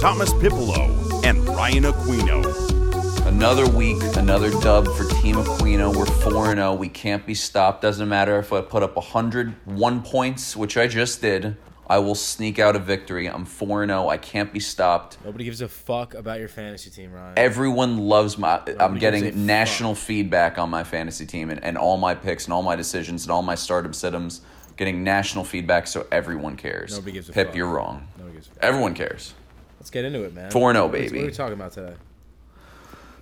Thomas Pipolo and Ryan Aquino. Another week, another dub for Team Aquino. We're 4 0. We can't be stopped. Doesn't matter if I put up 101 points, which I just did. I will sneak out a victory. I'm 4 0. I can't be stopped. Nobody gives a fuck about your fantasy team, Ryan. Everyone loves my. I'm getting national feedback on my fantasy team and, and all my picks and all my decisions and all my stardom situms. Getting national feedback, so everyone cares. Nobody gives a Pip, fuck. you're wrong. Nobody gives a fuck. Everyone cares. Let's get into it, man. 4-0, What baby. What are we talking about today?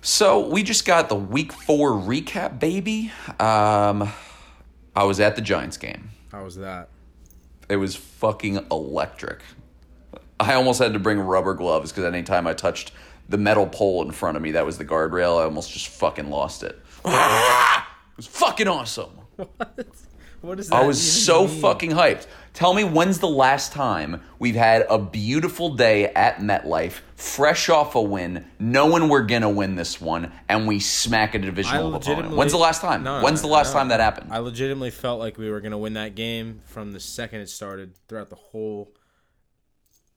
So we just got the week four recap, baby. Um, I was at the Giants game. How was that? It was fucking electric. I almost had to bring rubber gloves because anytime I touched the metal pole in front of me, that was the guardrail. I almost just fucking lost it. it was fucking awesome. What is that? I was so mean? fucking hyped. Tell me when's the last time we've had a beautiful day at MetLife, fresh off a win, knowing we're gonna win this one, and we smack a divisional opponent? When's the last time? No, when's the last no. time that happened? I legitimately felt like we were gonna win that game from the second it started throughout the whole,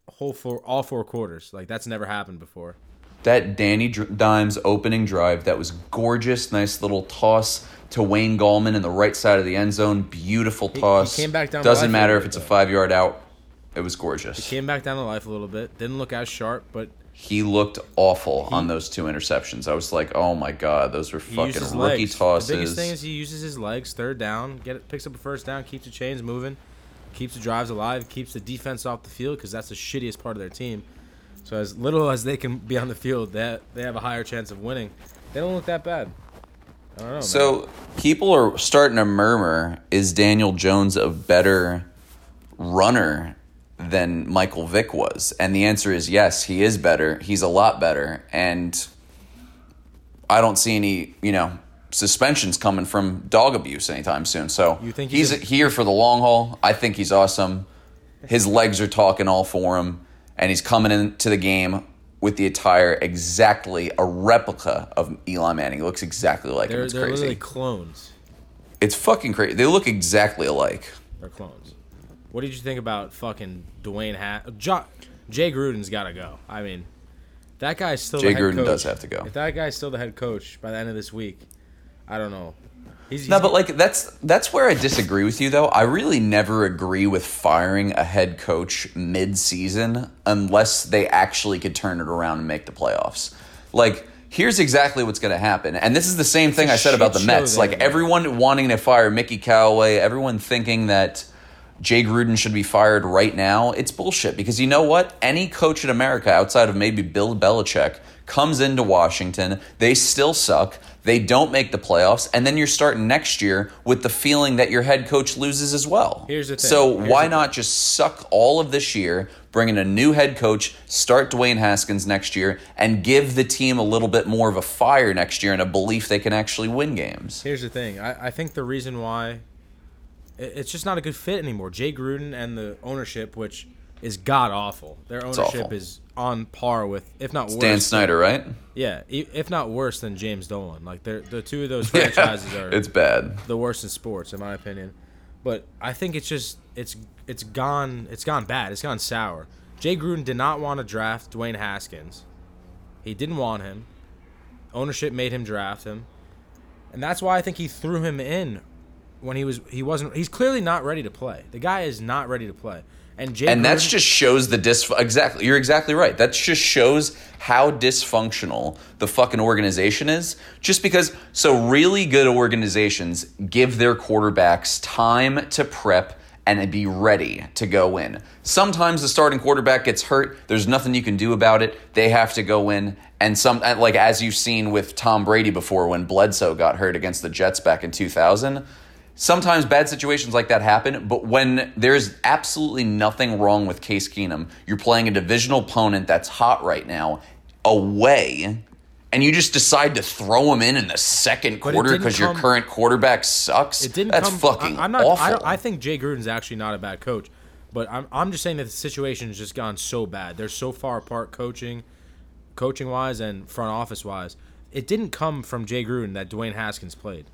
whole four, all four quarters. Like that's never happened before. that Danny Dimes opening drive that was gorgeous, nice little toss to Wayne Gallman in the right side of the end zone, beautiful toss. he came back down Doesn't matter if it's a five yard out. It was gorgeous. He Came back down to life a little bit. Didn't look as sharp, but He looked awful on those two interceptions. I was like, oh my god, those were fucking rookie legs. tosses. The biggest thing is he uses his legs. Third down, get it, picks up a first down, keeps the chains moving, keeps the drives alive, keeps the defense off the field because that's the shittiest part of their team. So as little as they can be on the field, that they have a higher chance of winning. They don't look that bad. I don't know. man. So people are starting to murmur: Is Daniel Jones a better runner than Michael Vick was? And the answer is yes. He is better. He's a lot better, and I don't see any, you know, suspensions coming from dog abuse anytime soon. So You think he's, he's a- here for the long haul. I think he's awesome. His legs are talking all for him, and he's coming into the game. With the attire exactly a replica of Eli Manning, he looks exactly like him. they're It's they're crazy. literally clones. It's fucking crazy. They look exactly alike. They're clones. What did you think about fucking Dwayne Hat? Jo- Jay Gruden's got to go. I mean, that guy's still Jay the head Gruden coach. does have to go. If that guy's still the head coach by the end of this week, I don't know. He's, No, he's- but like that's that's where I disagree with you though. I really never agree with firing a head coach mid-season unless they actually could turn it around and make the playoffs. Like here's exactly what's going to happen. And this is the same thing I said about the Mets. Like everyone wanting to fire Mickey Callaway, everyone thinking that Jay Gruden should be fired right now. It's bullshit because you know what? Any coach in America outside of maybe Bill Belichick comes into Washington, they still suck. They don't make the playoffs, and then you're starting next year with the feeling that your head coach loses as well. Here's the thing. So Here's why not just suck all of this year, bring in a new head coach, start Dwayne Haskins next year, and give the team a little bit more of a fire next year and a belief they can actually win games? Here's the thing. I, I think the reason why it's just not a good fit anymore. Jay Gruden and the ownership, which is god awful. Their ownership is on par with, if not worse. Dan Snyder, right? Yeah, if not worse than James Dolan. Like they're the two of those franchises are It's bad. the worst in sports, in my opinion. But I think it's just it's it's gone it's gone bad. It's gone sour. Jay Gruden did not want to draft Dwayne Haskins. He didn't want him. Ownership made him draft him, and that's why I think he threw him in when he was he wasn't. He's clearly not ready to play. The guy is not ready to play. And Jay And that's just shows the dis exactly you're exactly right. That just shows how dysfunctional the fucking organization is. Just because so really good organizations give their quarterbacks time to prep and be ready to go in. Sometimes the starting quarterback gets hurt, there's nothing you can do about it. They have to go in and some like as you've seen with Tom Brady before when Bledsoe got hurt against the Jets back in 2000, Sometimes bad situations like that happen, but when there's absolutely nothing wrong with Case Keenum, you're playing a divisional opponent that's hot right now away, and you just decide to throw him in in the second But quarter because your current quarterback sucks. It didn't That's come, fucking I, am not. awful. I, I think Jay Gruden's actually not a bad coach, but I'm I'm just saying that the situation has just gone so bad. They're so far apart coaching, coaching wise and front office wise. It didn't come from Jay Gruden that Dwayne Haskins played.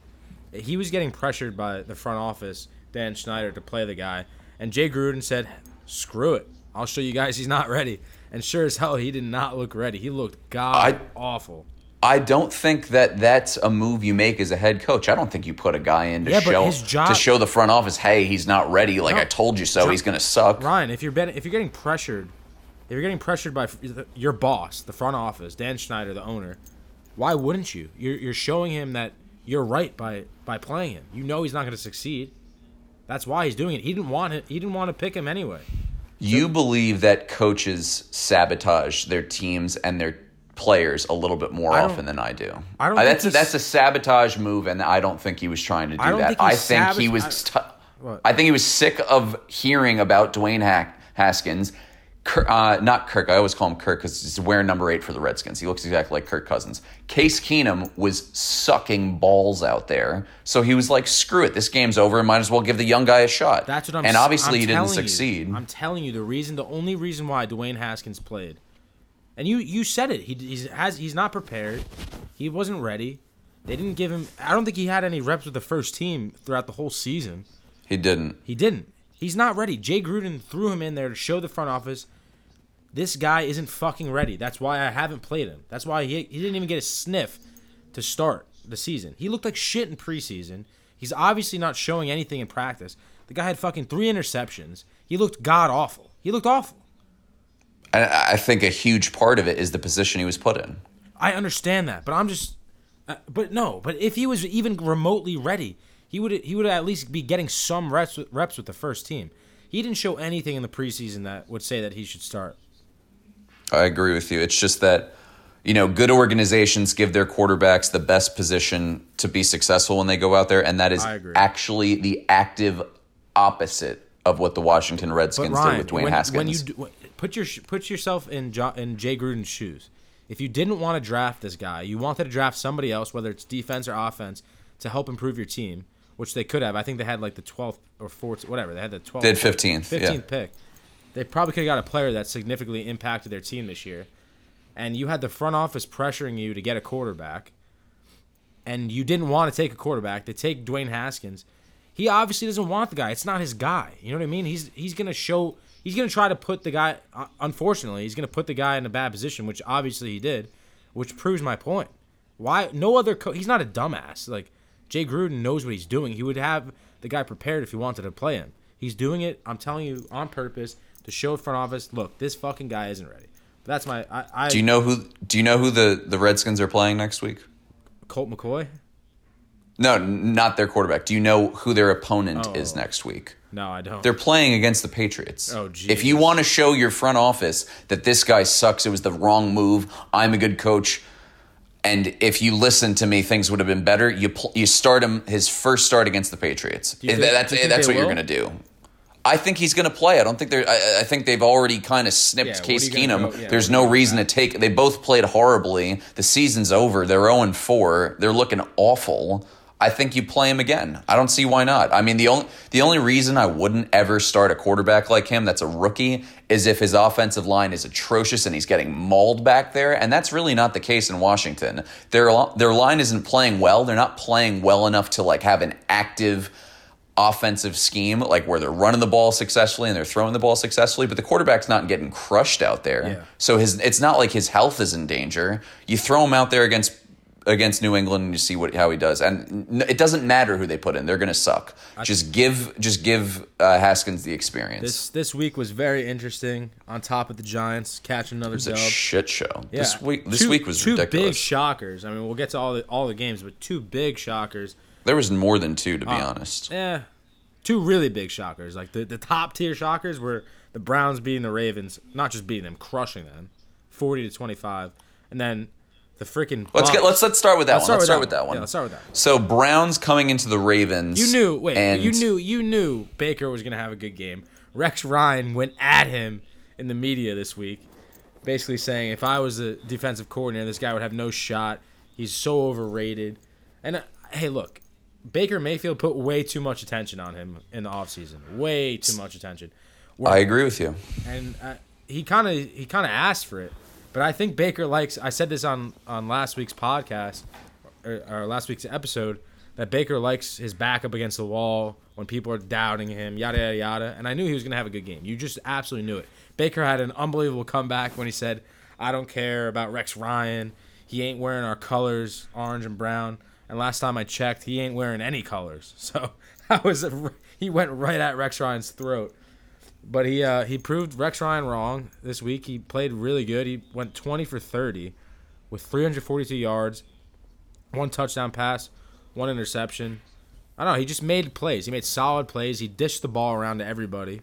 He was getting pressured by the front office, Dan Schneider, to play the guy, and Jay Gruden said, "Screw it, I'll show you guys he's not ready." And sure as hell, he did not look ready. He looked god awful. I don't think that that's a move you make as a head coach. I don't think you put a guy in to Yeah, show job- to show the front office, hey, he's not ready. Like No. I told you so. He's going to suck. Ryan, if you're bet- if you're getting pressured, if you're getting pressured by your boss, the front office, Dan Schneider, the owner, why wouldn't you? You're you're showing him that you're right by by playing him. You know he's not going to succeed. That's why he's doing it. He didn't want it. He didn't want to pick him anyway. You believe that coaches sabotage their teams and their players a little bit more often than I do. I don't Uh, think that's a, that's a sabotage move, and I don't think he was trying to do I that. think I think he was. I think he was sick of hearing about Dwayne Hack- Haskins. Kir- uh, not Kirk. I always call him Kirk because he's wearing number eight for the Redskins. He looks exactly like Kirk Cousins. Case Keenum was sucking balls out there, so he was like, "Screw it, this game's over. Might as well give the young guy a shot." That's what I'm. And obviously, I'm he didn't telling you. succeed. I'm telling you the reason, the only reason why Dwayne Haskins played, and you you said it. He he's has he's not prepared. He wasn't ready. They didn't give him. I don't think he had any reps with the first team throughout the whole season. he didn't. He didn't. He's not ready. Jay Gruden threw him in there to show the front office this guy isn't fucking ready. That's why I haven't played him. That's why he, he didn't even get a sniff to start the season. He looked like shit in preseason. He's obviously not showing anything in practice. The guy had fucking three interceptions. He looked god awful. He looked awful. I I think a huge part of it is the position he was put in. I understand that, but I'm just, uh, but no, but if he was even remotely ready, he would he would at least be getting some reps with, reps with the first team. He didn't show anything in the preseason that would say that he should start. I agree with you. It's just that, you know, good organizations give their quarterbacks the best position to be successful when they go out there, and that is actually the active opposite of what the Washington Redskins Ryan, did with Dwayne when, Haskins. when you do, put your put yourself in jo, in Jay Gruden's shoes, if you didn't want to draft this guy, you wanted to draft somebody else, whether it's defense or offense, to help improve your team, which they could have. I think they had like the 12th or 14th, whatever. They had the 12th. Did 15th, yeah. 15th pick. They probably could have got a player that significantly impacted their team this year. And you had the front office pressuring you to get a quarterback. And you didn't want to take a quarterback. They take Dwayne Haskins. He obviously doesn't want the guy. It's not his guy. You know what I mean? He's he's gonna show. He's gonna try to put the guy. uh, Unfortunately, he's gonna put the guy in a bad position, which obviously he did, which proves my point. Why no other? Co- he's not a dumbass. Like Jay Gruden knows what he's doing. He would have the guy prepared if he wanted to play him. He's doing it. I'm telling you on purpose to show front office. Look, this fucking guy isn't ready. But That's my. I, I do you know who? Do you know who the the Redskins are playing next week? Colt McCoy. No, not their quarterback. Do you know who their opponent oh. is Oh. next week? No, I don't. They're playing against the Patriots. Oh, geez. If you want to show your front office that this guy sucks, it was the wrong move. I'm a good coach, and if you listen to me, things would have been better. You pl- you start him his first start against the Patriots. think- that's do you think that's what you're going to do. I think he's going to play. I don't think they're. I, I think they've already kind of snipped Yeah, Case Keenum. go- yeah, There's no reason to take. They both played horribly. The season's over. They're 0 4. They're looking awful. I think you play him again. I don't see why not. I mean, the only the only reason I wouldn't ever start a quarterback like him that's a rookie is if his offensive line is atrocious and he's getting mauled back there, and that's really not the case in Washington. Their their line isn't playing well. They're not playing well enough to like have an active offensive scheme like where they're running the ball successfully and they're throwing the ball successfully, but the quarterback's not getting crushed out there. Yeah. So his it's not like his health is in danger. You throw him out there against against New England and you see what how he does. And it doesn't matter who they put in; they're going to suck. just give just give uh, Haskins the experience. this this week was very interesting. On top of the Giants catching another dub. shit show. Yeah. This week this Two- week was two big ridiculous. shockers. I mean, we'll get to all the all the games, but two big shockers. There was more than two, to be Uh, honest. Yeah, two really big shockers. Like the, the top tier shockers were the Browns beating the Ravens, not just beating them, crushing them, forty to twenty five, and then the freaking. Let's get let's let's start with that Let's one. start Let's start with that one. one. Yeah, let's start with that one. So Browns coming into the Ravens. You knew, wait, and you knew, you knew Baker was gonna have a good game. Rex Ryan went at him in the media this week, basically saying if I was the defensive coordinator, this guy would have no shot. He's so overrated. And uh, hey, look, Baker Mayfield put way too much attention on him in the offseason. Way too much attention. Where- I agree with you. and uh, he kind of he kind of asked for it. But I think Baker likes. I said this on on last week's podcast or, or last week's episode that Baker likes his back up against the wall when people are doubting him, yada yada yada. And I knew he was gonna have a good game. You just absolutely knew it. Baker had an unbelievable comeback when he said, "I don't care about Rex Ryan. He ain't wearing our colors, orange and brown." And last time I checked, he ain't wearing any colors. So I was he went right at Rex Ryan's throat. But he uh, he proved Rex Ryan wrong this week. He played really good. He went 20 for 30 with 342 yards, one touchdown pass, one interception. I don't know. He just made plays. He made solid plays. He dished the ball around to everybody.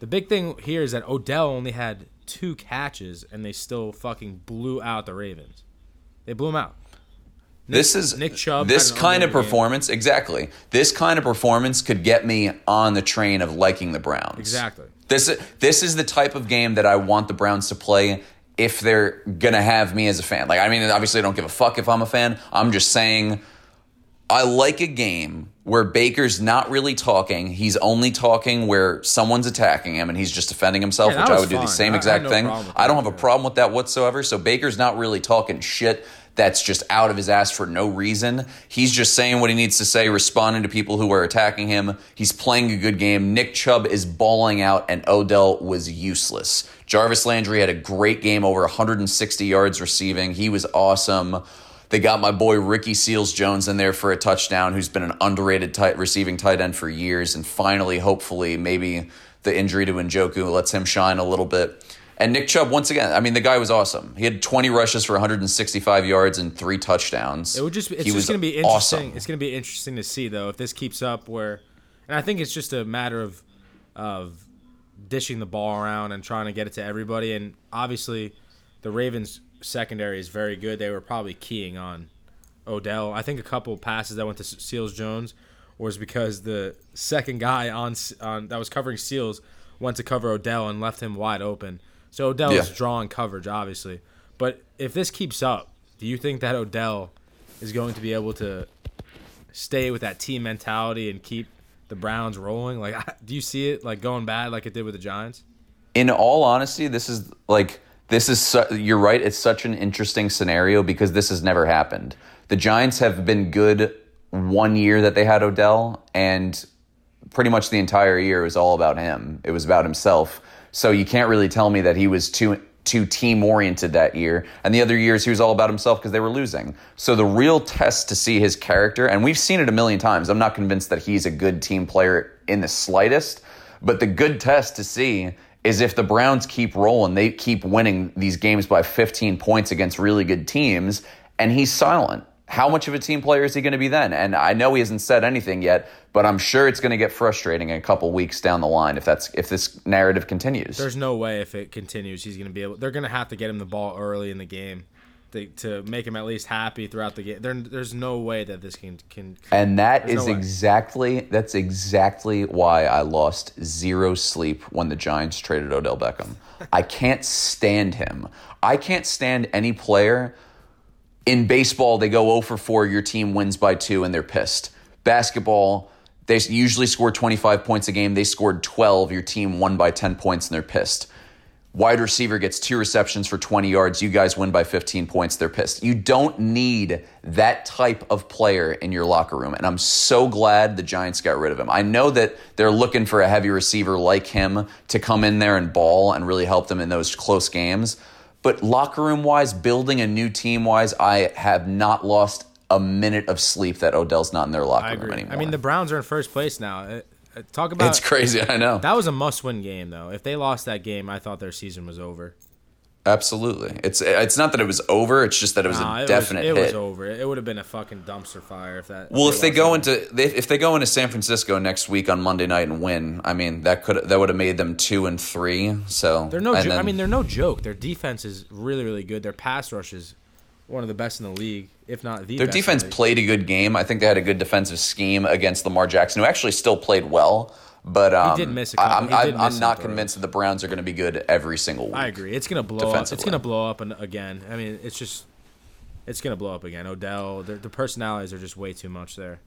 The big thing here is that Odell only had two catches, and they still fucking blew out the Ravens. They blew them out. Nick, this is Nick Chubb. This kind of unbelievable game. performance, exactly. This kind of performance could get me on the train of liking the Browns. Exactly. This this is the type of game that I want the Browns to play if they're gonna have me as a fan. Like, I mean, obviously, I don't give a fuck if I'm a fan. I'm just saying, I like a game where Baker's not really talking. He's only talking where someone's attacking him and he's just defending himself, Yeah, which I would do the same I- I exact no thing. I don't have a problem with that whatsoever. So Baker's not really talking shit that's just out of his ass for no reason. He's just saying what he needs to say, responding to people who are attacking him. He's playing a good game. Nick Chubb is balling out, and Odell was useless. Jarvis Landry had a great game, over 160 yards receiving. He was awesome. They got my boy Ricky Seals Jones in there for a touchdown, who's been an underrated tight receiving tight end for years. And finally, hopefully, maybe the injury to Njoku lets him shine a little bit. And Nick Chubb, once again, I mean, the guy was awesome. He had 20 rushes for 165 yards and three touchdowns. It would just it's he just going to be interesting. awesome. It's going to be interesting to see though if this keeps up where and I think it's just a matter of of dishing the ball around and trying to get it to everybody and obviously the Ravens secondary is very good. They were probably keying on Odell. I think a couple passes that went to Seals Jones was because the second guy on on that was covering Seals went to cover Odell and left him wide open. So Odell is Yeah. drawing coverage, obviously. But if this keeps up, do you think that Odell is going to be able to stay with that team mentality and keep the Browns rolling? Like, do you see it like going bad like it did with the Giants? in all honesty, this is like this is su- you're right. It's such an interesting scenario because this has never happened. The Giants have been good one year that they had Odell, and pretty much the entire year was all about him. It was about himself. So you can't really tell me that he was too too team oriented that year. And the other years he was all about himself because they were losing. So the real test to see his character, and we've seen it a million times. I'm not convinced that he's a good team player in the slightest, but the good test to see is if the Browns keep rolling, they keep winning these games by 15 points against really good teams, and he's silent. How much of a team player is he going to be then? And I know he hasn't said anything yet, but I'm sure it's going to get frustrating in a couple weeks down the line if that's if this narrative continues. There's no way if it continues, he's going to be able. They're going to have to get him the ball early in the game to, to make him at least happy throughout the game. There, there's no way that this can can. And that is no exactly that's exactly why I lost zero sleep when the Giants traded Odell Beckham. I can't stand him. I can't stand any player in baseball they go 0 for 4 your team wins by 2 and they're pissed. Basketball they usually score 25 points a game. They scored 12. Your team won by 10 points and they're pissed. Wide receiver gets two receptions for 20 yards. You guys win by 15 points. They're pissed. You don't need that type of player in your locker room. And I'm so glad the Giants got rid of him. I know that they're looking for a heavy receiver like him to come in there and ball and really help them in those close games. But locker room wise, building a new team wise, I have not lost a minute of sleep that Odell's not in their locker room anymore. I mean, the Browns are in first place now. Uh, uh, Talk about it's crazy. I know. that was a must-win game though. If they lost that game, I thought their season was over. Absolutely. It's it's not that it was over. It's just that it was Nah, a it definite was, it hit. was over. It would have been a fucking dumpster fire if that. Well, if they go into they, if they go into San Francisco next week on Monday night and win, I mean that could that would have made them two and three. So They're no. Jo- I mean, they're no joke. Their defense is really, really good. Their pass rush is one of the best in the league, if not the. their defense played a good game. I think they had a good defensive scheme against Lamar Jackson, who actually still played well. But um, did miss a I- couple- he did I'm not throws. convinced that the Browns are going to be good every single week. I agree. It's gonna blow up. It's gonna blow up again. I mean, it's just, it's gonna blow up again. Odell, the, the personalities are just way too much there.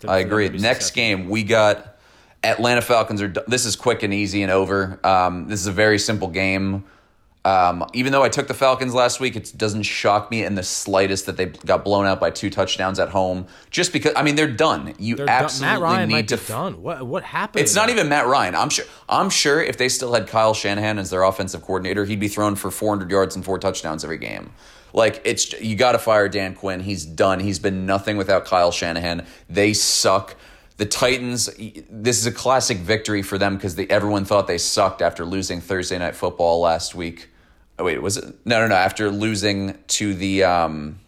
to- I agree. Next successful. game, we got Atlanta Falcons. Are this is quick and easy and over. Um, this is a very simple game. Um, even though I took the Falcons last week, it doesn't shock me in the slightest that they got blown out by two touchdowns at home. Just because, I mean, they're done. You They're done. absolutely Matt Ryan need to. be done. What what happened? It's not even Matt Ryan. I'm sure. I'm sure if they still had Kyle Shanahan as their offensive coordinator, he'd be thrown for 400 yards and four touchdowns every game. Like it's you got to fire Dan Quinn. He's done. He's been nothing without Kyle Shanahan. They suck. The Titans. This is a classic victory for them because everyone thought they sucked after losing Thursday night football last week. Oh wait, was it? No, no, no. After losing to the um,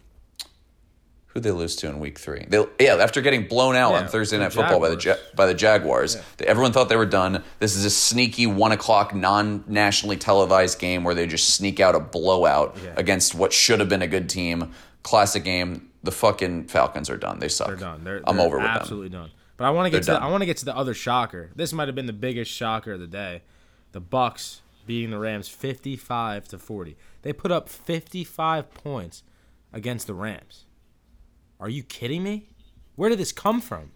who they lose to in week three? They yeah, after getting blown out Yeah, on Thursday night football by the Jaguars. Ja- by the Jaguars. They- Everyone thought they were done. This is a sneaky one o'clock non nationally televised game where they just sneak out a blowout Yeah. against what should have been a good team. Classic game. The fucking Falcons are done. They suck. They're done. They're, I'm they're over with them. absolutely done. But I want to get to the. I want to get to the other shocker. This might have been the biggest shocker of the day. The Bucs beating the Rams 55 to 40. They put up 55 points against the Rams. Are you kidding me? Where did this come from?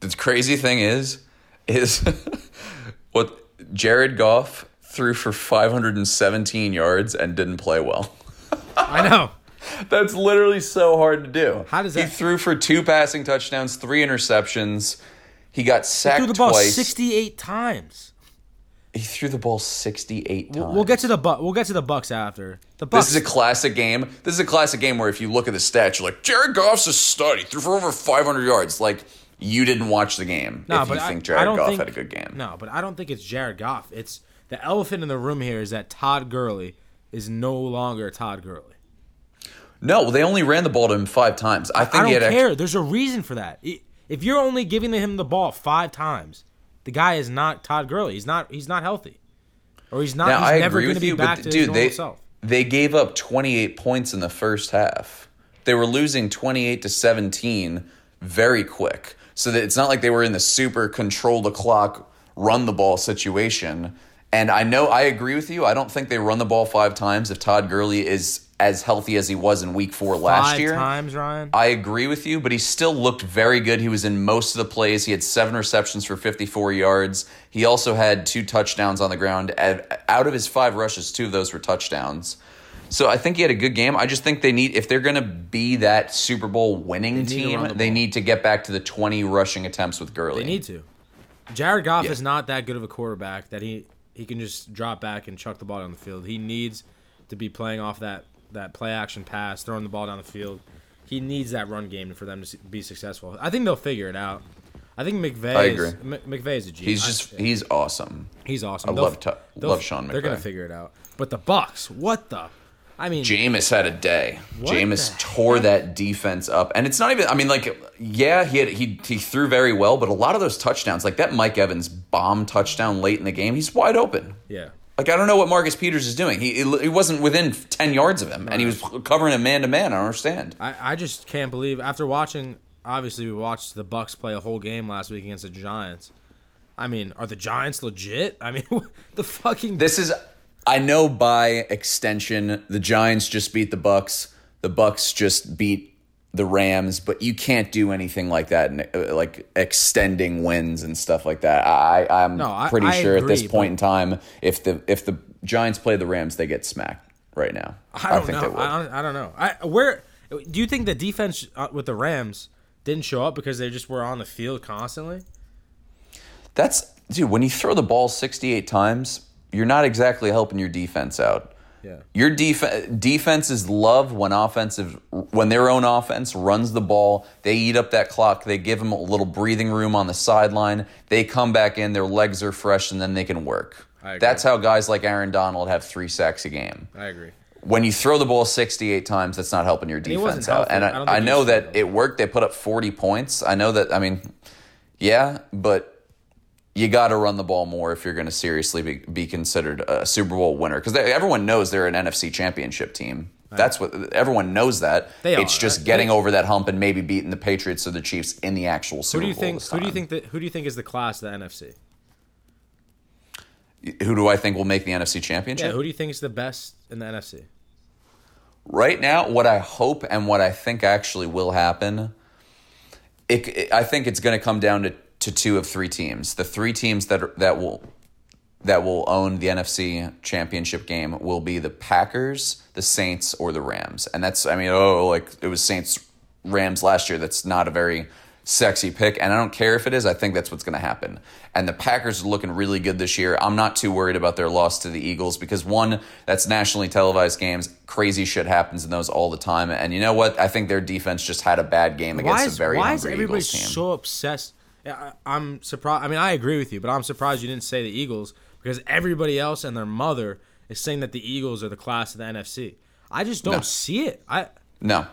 The crazy thing is, is what Jared Goff threw for 517 yards and didn't play well. I know. That's literally so hard to do. How does that? He threw for two passing touchdowns, three interceptions. He got sacked Threw the ball twice. 68 times. He threw the ball 68 times. We'll get to the bu- we'll get to the Bucs after. The Bucs This is a classic game. This is a classic game where if you look at the stats, you're like, Jared Goff's a stud. He threw for over 500 yards. Like, you didn't watch the game No, if but you I- think I Jared don't Goff think- had a good game. No, but I don't think it's Jared Goff. It's the elephant in the room here is that Todd Gurley is no longer Todd Gurley. No, they only ran the ball to him five times. I I think don't he had care. extra- There's a reason for that. If you're only giving him the ball five times, the guy is not Todd Gurley. He's not. He's not healthy, or he's not. Now, he's I never agree going with to be you, back but dude, they self. they gave up 28 points in the first half. They were losing 28 to 17 very quick. So that it's not like they were in the super control the clock, run the ball situation. And I know I agree with you. I don't think they run the ball five times if Todd Gurley is as healthy as he was in week 4 last Five year. times, Ryan. I agree with you, but he still looked very good. He was in most of the plays. He had seven receptions for 54 yards. He also had two touchdowns on the ground. Out of his five rushes, two of those were touchdowns. So I think he had a good game. I just think they need, if they're going to be that Super Bowl winning to team, the they need to get back to the 20 rushing attempts with Gurley. They need to. Jared Goff Yeah. is not that good of a quarterback that he he can just drop back and chuck the ball down the field. He needs to be playing off that that play action pass, throwing the ball down the field. He needs that run game for them to be successful. I think they'll figure it out. I think McVay. I Is, agree. M- McVay is a genius. He's just, he's awesome. he's awesome. I They'll- love they'll- love Sean They're gonna figure it out. But the Bucs, what the? I mean, Jameis had a day. Jameis tore heck? that defense up, and it's not even. I mean, like, yeah, he had, he he threw very well, but a lot of those touchdowns, like that Mike Evans bomb touchdown late in the game, he's wide open. yeah. Like I don't know what Marcus Peters is doing. He he wasn't within ten yards of him, and he was covering him man to man. I don't understand. I, I just can't believe after watching obviously we watched the Bucs play a whole game last week against the Giants. I mean, are the Giants legit? I mean, the fucking This is. I know by extension, the Giants just beat the Bucs. The Bucs just beat the Rams, but you can't do anything like that, and uh, like extending wins and stuff like that. I, I'm No, I- pretty I sure at this point in time, if the if the Giants play the Rams, they get smacked right now. I don't think know. they would. I don't, I don't know. I where do you think the defense uh, with the Rams didn't show up because they just were on the field constantly? That's dude. When you throw the ball 68 times, you're not exactly helping your defense out. Yeah. Your def- defenses love when offensive when their own offense runs the ball. They eat up that clock. They give them a little breathing room on the sideline. They come back in. Their legs are fresh, and then they can work. That's how guys like Aaron Donald have three sacks a game. I agree. When you throw the ball 68 times, that's not helping your defense out. And I I, I know that it worked. They put up 40 points. I know that. I mean, yeah, but you got to run the ball more if you're going to seriously be, be considered a Super Bowl winner because everyone knows they're an NFC Championship team. That's what everyone knows that. They it's are. just getting over that hump and maybe beating the Patriots or the Chiefs in the actual Super Bowl. Who do you Bowl. think? Who do you think that? Who do you think is the class of the NFC? Who do I think will make the NFC Championship? Yeah. Who do you think is the best in the NFC? right now, what I hope and what I think actually will happen, it, it- I think it's going to come down to, to two of three teams. The three teams that are, that will that will own the NFC championship game will be the Packers, the Saints, or the Rams. And that's, I mean, oh, like it was Saints Rams last year. That's not a very sexy pick. And I don't care if it is. I think that's what's going to happen. And the Packers are looking really good this year. I'm not too worried about their loss to the Eagles because one, that's nationally televised games. Crazy shit happens in those all the time. And you know what? I think their defense just had a bad game against why a is, very why is hungry everybody Eagles team. so obsessed? Yeah, I, I'm surprised. I mean, I agree with you, but I'm surprised you didn't say the Eagles because everybody else and their mother is saying that the Eagles are the class of the NFC. I just don't No. see it. I No.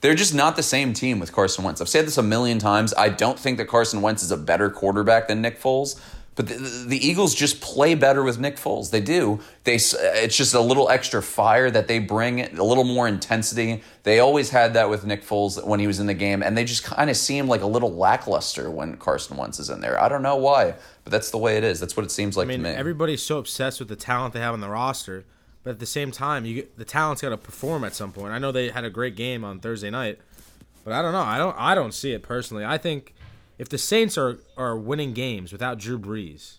They're just not the same team with Carson Wentz. I've said this a million times. I don't think that Carson Wentz is a better quarterback than Nick Foles, but the, the Eagles just play better with Nick Foles. They do. They it's just a little extra fire that they bring, a little more intensity. They always had that with Nick Foles when he was in the game, and they just kind of seem like a little lackluster when Carson Wentz is in there. I don't know why, but that's the way it is. That's what it seems like I mean, to me. everybody's so obsessed with the talent they have on the roster, but at the same time, you the talent's got to perform at some point. I know they had a great game on Thursday night, but I don't know. I don't. I don't see it personally. I think if the Saints are are winning games without Drew Brees,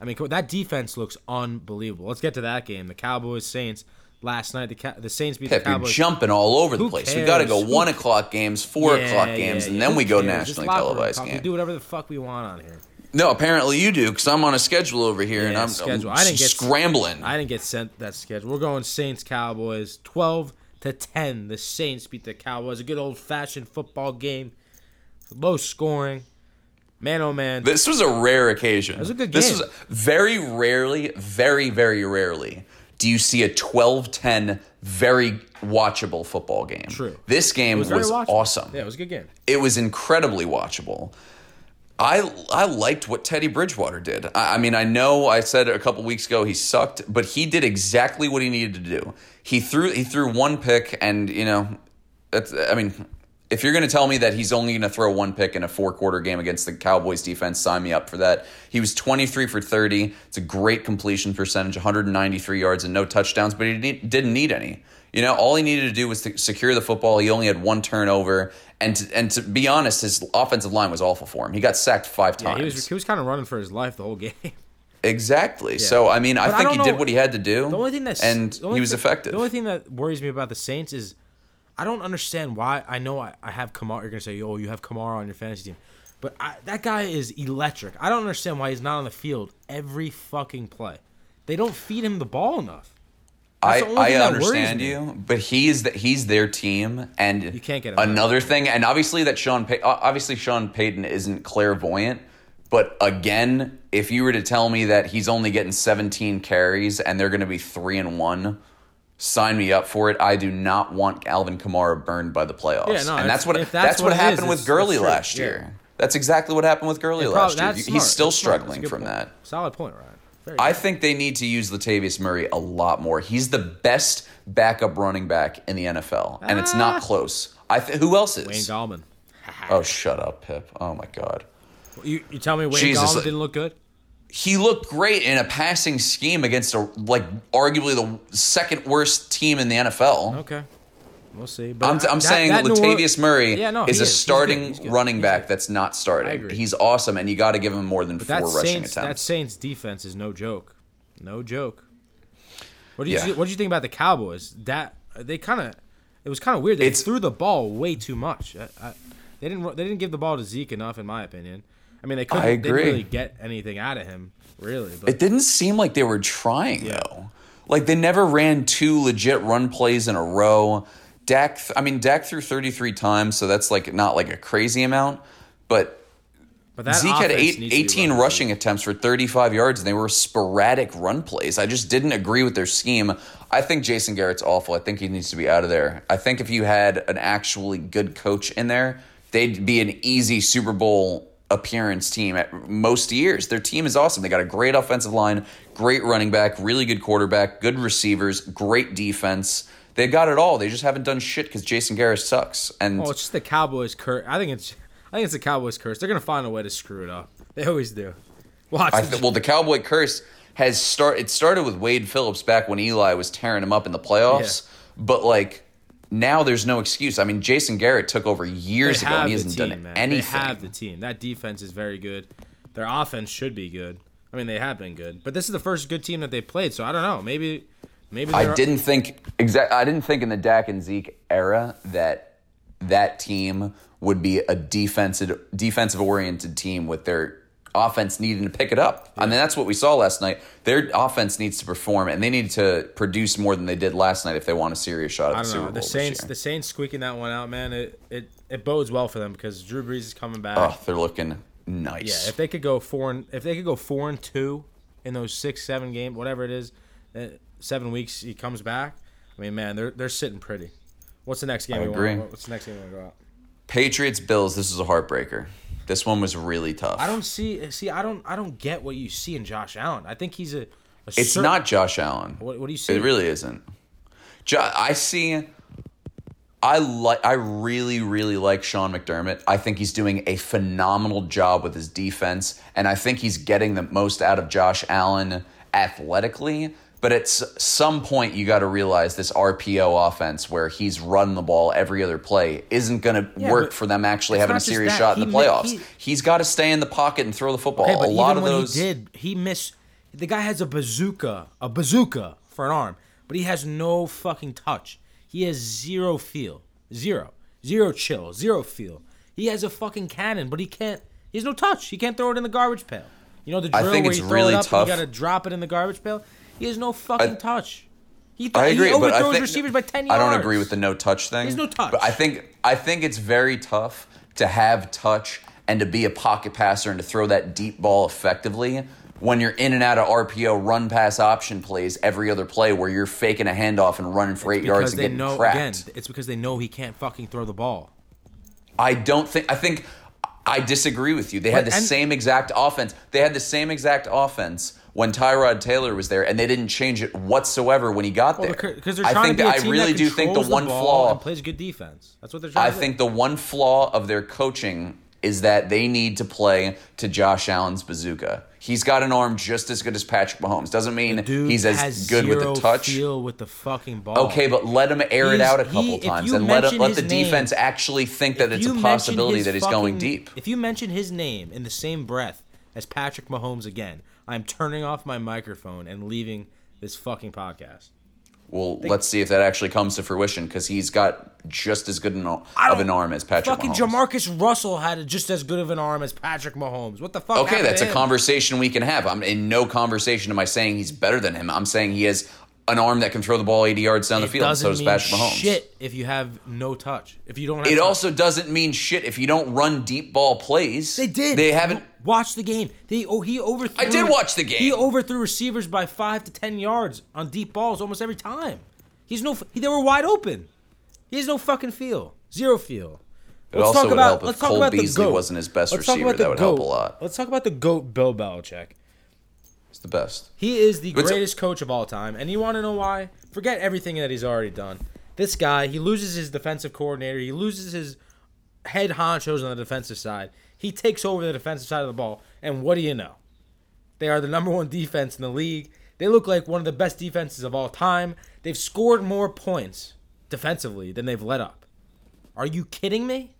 I mean that defense looks unbelievable. Let's get to that game. The Cowboys Saints last night. The Ca- the Saints beat Pep, the you're Cowboys. jumping all over the Who place. We got to go? Who one ca- o'clock games, four Yeah, o'clock yeah, games, and yeah. then Who we go cares? Nationally televised talk. We do whatever the fuck we want on here. No, apparently you do because I'm on a schedule over here and I'm, schedule. I'm I didn't get- scrambling. I didn't get sent that schedule. We're going Saints Cowboys 12 to 10. The Saints beat the Cowboys. A good old fashioned football game. Low scoring. Man oh man. this was a rare occasion. It was a good This game. was very rarely, very, very rarely do you see a 12-10 very watchable football game. True. This game It was, watchable. awesome. Yeah, it was a good game. it was incredibly watchable. I I liked what Teddy Bridgewater did. I, I mean, I know I said a couple weeks ago he sucked, but he did exactly what he needed to do. He threw he threw one pick, and you know, that's I mean, if you're going to tell me that he's only going to throw one pick in a four quarter game against the Cowboys defense, sign me up for that. He was 23 for 30. It's a great completion percentage, 193 yards and no touchdowns, but he didn't need any. You know, all he needed to do was to secure the football. He only had one turnover, and to, and to be honest, his offensive line was awful for him. He got sacked five Yeah, times. he was he was kind of running for his life the whole game. exactly. So I mean, I But I think don't he did what he had to do. The only thing that's and he was thing- effective. The only thing that worries me about the Saints is I don't understand why. I know I, I have Kamara. You're gonna say, "Oh, you have Kamara on your fantasy team," but I, that guy is electric. I don't understand why he's not on the field every fucking play. They don't feed him the ball enough. I, I thing that worries understand you, but he's the, he's their team, and You can't get another thing. And obviously that Sean, Pay- obviously Sean Payton isn't clairvoyant, but again, if you were to tell me that he's only getting 17 carries and they're going to be three and one, sign me up for it. I do not want Alvin Kamara burned by the playoffs, Yeah, no, and that's what that's, that's what, what happened is, with Gurley last Yeah. year. That's exactly what happened with Gurley Prob- last year. that's He's still That's smart. Struggling from point. that. Solid point, Ryan. Very I good. think they need to use Latavius Murray a lot more. He's the best backup running back in the NFL, and it's not ah. close. I th- who else is? Wayne Gallman. Oh, shut up, Pip. Oh my God. You, you tell me Wayne Jesus, Gallman like- didn't look good? He looked great in a passing scheme against a like arguably the second worst team in the NFL. Okay, we'll see. But I'm, I- I'm that- saying that that Latavius Murray Yeah, no, is a is. He's starting good. He's good. running back that's not starting. He's awesome, and you got to give him more than But four that rushing Saints, that attempts. Saints defense is no joke, no joke. What do you Yeah. what do you think about the Cowboys? That they kind of it was kind of weird. They It's- threw the ball way too much. I, I, they didn't they didn't give the ball to Zeke enough, in my opinion. I mean, they couldn't, I they didn't really get anything out of him, really. But It didn't seem like they were trying though. Like they never ran two legit run plays in a row. Dak, I mean, Dak threw 33 times, so that's like not like a crazy amount. But but that Zeke had eight, needs to be 18 run. rushing attempts for 35 yards, and they were sporadic run plays. I just didn't agree with their scheme. I think Jason Garrett's awful. I think he needs to be out of there. I think if you had an actually good coach in there, they'd be an easy Super Bowl appearance team at most years. Their team is awesome. They got a great offensive line, great running back, really good quarterback, good receivers, great defense. They got it all. They just haven't done shit because Jason Garrett sucks. And Oh, it's just the Cowboys curse. I think it's I think it's the Cowboys curse. They're gonna find a way to screw it up. They always do. Watch. Th- well, the Cowboy curse has start. It started with Wade Phillips back when Eli was tearing him up in the playoffs, but like now there's no excuse. I mean, Jason Garrett took over years ago and he hasn't team, done man. anything. They have the team. That defense is very good. Their offense should be good. I mean, they have been good, but this is the first good team that they played. So I don't know. Maybe, maybe I didn't think exact. I didn't think in the Dak and Zeke era that that team would be a defensive defensive oriented team with their offense needing to pick it up. I mean, that's what we saw last night. Their offense needs to perform, and they need to produce more than they did last night if they want a serious shot at I the Super know. Bowl The this Saints, year. the Saints squeaking that one out, man. It it it bodes well for them because Drew Brees is coming back. oh, they're looking nice. yeah, if they could go four and if they could go four and two in those six, seven game, whatever it is, uh, seven weeks he comes back. I mean, man, they're they're sitting pretty. What's the next game? I we agree. Want? What's the next game we want to go out? Patriots Bills. This is a heartbreaker. This one was really tough. I don't see see I don't I don't get what you see in Josh Allen. I think he's a. a It's cer- not Josh Allen. What, what do you see? It really isn't. Jo- I see. I like. I really, really like Sean McDermott. I think he's doing a phenomenal job with his defense, and I think he's getting the most out of Josh Allen athletically. But at some point, you got to realize this RPO offense, where he's run the ball every other play, isn't going to Yeah, work for them actually having a serious that. shot in He the playoffs. he- He, has got to stay in the pocket and throw the football. Okay, a lot of those. he did, he missed. The guy has a bazooka, a bazooka for an arm, but he has no fucking touch. He has zero feel, zero, zero chill, zero feel. He has a fucking cannon, but he can't. He has no touch. He can't throw it in the garbage pail. You know the drill I think where it's you throw really it up tough. you gotta drop it in the garbage pail. He has no fucking I- touch. He, I agree, he but I overthrows think receivers by ten yards. I don't agree with the no touch thing. There's no touch. But I think I think it's very tough to have touch and to be a pocket passer and to throw that deep ball effectively when you're in and out of RPO run pass option plays every other play where you're faking a handoff and running for eight yards and getting know cracked. again. It's because they know he can't fucking throw the ball. I don't think. I think I disagree with you. They had the and- same exact offense. They had the same exact offense when Tyrod Taylor was there, and they didn't change it whatsoever when he got Well, there. because they're I trying think to be a team I really that do think the controls one ball flaw and plays good defense. That's what they're trying I to do. think the one flaw of their coaching is that they need to play to Josh Allen's bazooka. He's got an arm just as good as Patrick Mahomes. Doesn't mean he's as good with the touch. Feel with the fucking ball. Okay, but let him air it out a couple if times and let let the name- defense actually think that it's a possibility that he's going deep. If you mention his name in the same breath as Patrick Mahomes again, I'm turning off my microphone and leaving this fucking podcast. Well, let's see if that actually comes to fruition because he's got just as good an, of an arm as Patrick Fucking Mahomes. Jamarcus Russell had just as good of an arm as Patrick Mahomes. What the fuck? Okay, that's a him? conversation we can have. I'm in no conversation am I saying he's better than him. I'm saying he has an arm that can throw the ball 80 yards down the field. doesn't So does mean Patrick Mahomes. shit if you have no touch. If you don't have It touch. also doesn't mean shit if you don't run deep ball plays. They did. They haven't. watch the game. They oh he overthrew. I did watch the game. He overthrew receivers by five to ten yards on deep balls almost every time. He's no. He, they were wide open. He has no fucking feel. Zero feel. It also would help if Cole Beasley wasn't his best Let's receiver. That would help a lot. Let's talk about the goat, Bill Belichick. The best. He is the greatest coach of all time, and you want to know why? Forget everything that he's already done. This guy, he loses his defensive coordinator, he loses his head honchos on the defensive side. He takes over the defensive side of the ball, and what do you know? They are the number one defense in the league. They look like one of the best defenses of all time. They've scored more points defensively than they've let up. Are you kidding me?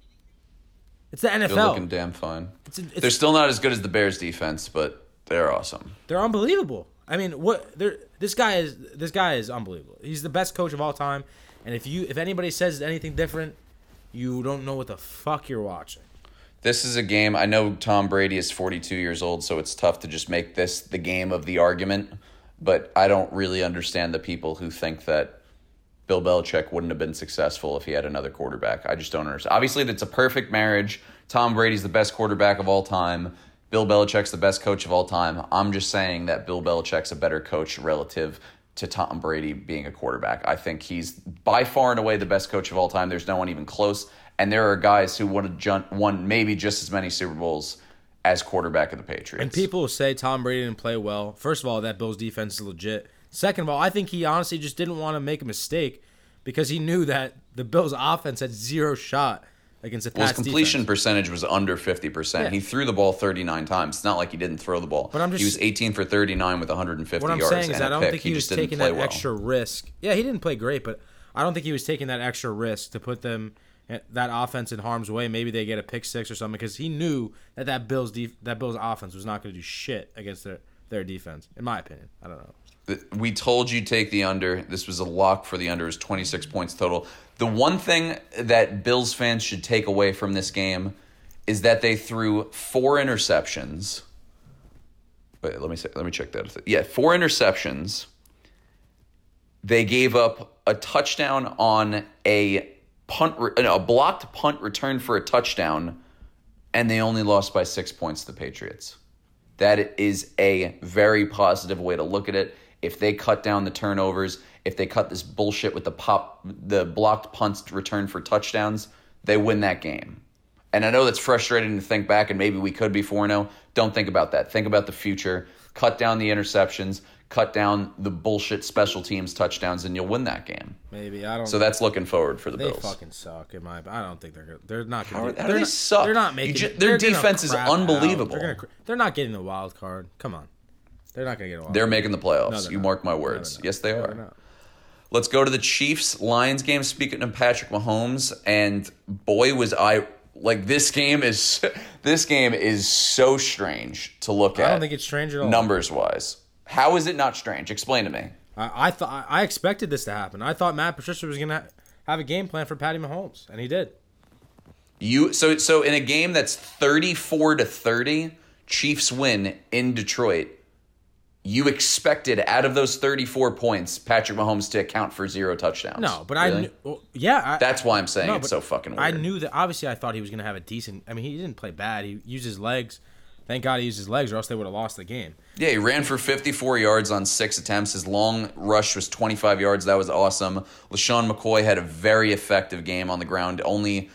It's the NFL. They're looking damn fine. It's- it's- they're still not as good as the Bears defense, but they're awesome. They're unbelievable. I mean, what? They're, this guy is this guy is unbelievable. He's the best coach of all time. And if you if anybody says anything different, you don't know what the fuck you're watching. This is a game. I know Tom Brady is 42 years old, so it's tough to just make this the game of the argument. But I don't really understand the people who think that Bill Belichick wouldn't have been successful if he had another quarterback. I just don't understand. Obviously, it's a perfect marriage. Tom Brady's the best quarterback of all time. Bill Belichick's the best coach of all time. I'm just saying that Bill Belichick's a better coach relative to Tom Brady being a quarterback. I think he's by far and away the best coach of all time. There's no one even close. And there are guys who would have won maybe just as many Super Bowls as quarterback of the Patriots. And people say Tom Brady didn't play well. First of all, that Bills defense is legit. Second of all, I think he honestly just didn't want to make a mistake because he knew that the Bills offense had zero shot against the Well, his completion defense. percentage was under 50%. Yeah. He threw the ball 39 times. It's not like he didn't throw the ball. But I'm just- he was 18 for 39 with 150 What I'm yards saying is I don't pick. think he, was taking that well. extra risk. Yeah, he didn't play great, but I don't think he was taking that extra risk to put them that offense in harm's way. Maybe they get a pick six or something because he knew that that Bills def- that Bills offense was not going to do shit against the the their defense, in my opinion. I don't know. We told you take the under. This was a lock for the under. Was 26 points total. The one thing that Bills fans should take away from this game is that they threw four interceptions. Wait, let me say, let me check that. Yeah, four interceptions. They gave up a touchdown on a punt, a blocked punt return for a touchdown, and they only lost by six points to the Patriots. That is a very positive way to look at it. If they cut down the turnovers, if they cut this bullshit with the pop, the blocked punts return for touchdowns, they win that game. And I know that's frustrating to think back, and maybe we could be 4 0. Don't think about that. Think about the future. Cut down the interceptions, cut down the bullshit special teams touchdowns, and you'll win that game. Maybe I don't. So that's looking forward for the they Bills. They fucking suck. In my, I don't think they're. Gonna, they're not going to. how do they're not, suck? They're not making. ju- their they're defense is unbelievable. They're, gonna, they're not getting the wild card. Come on, they're not going to get a wild. They're making the playoffs. No, you not. mark my words. they're yes, they No, are. Let's go to the Chiefs Lions game. Speaking of Patrick Mahomes, and boy was I like this game is this game is so strange to look at. I don't think it's strange at all. numbers wise. How is it not strange? Explain to me. I, I thought I expected this to happen. I thought Matt Patricia was going to have a game plan for Patty Mahomes, and he did. You so so in a game that's thirty four to thirty, Chiefs win in Detroit. You expected out of those thirty four points, Patrick Mahomes to account for zero touchdowns. No, but I Really? knew. Well, yeah, I, That's why I'm saying no, it's so fucking weird. I knew that. Obviously, I thought he was going to have a decent. I mean, he didn't play bad. He used his legs. Thank God he used his legs, or else they would have lost the game. Yeah, he ran for 54 yards on six attempts. His long rush was 25 yards. That was awesome. LeSean McCoy had a very effective game on the ground. Only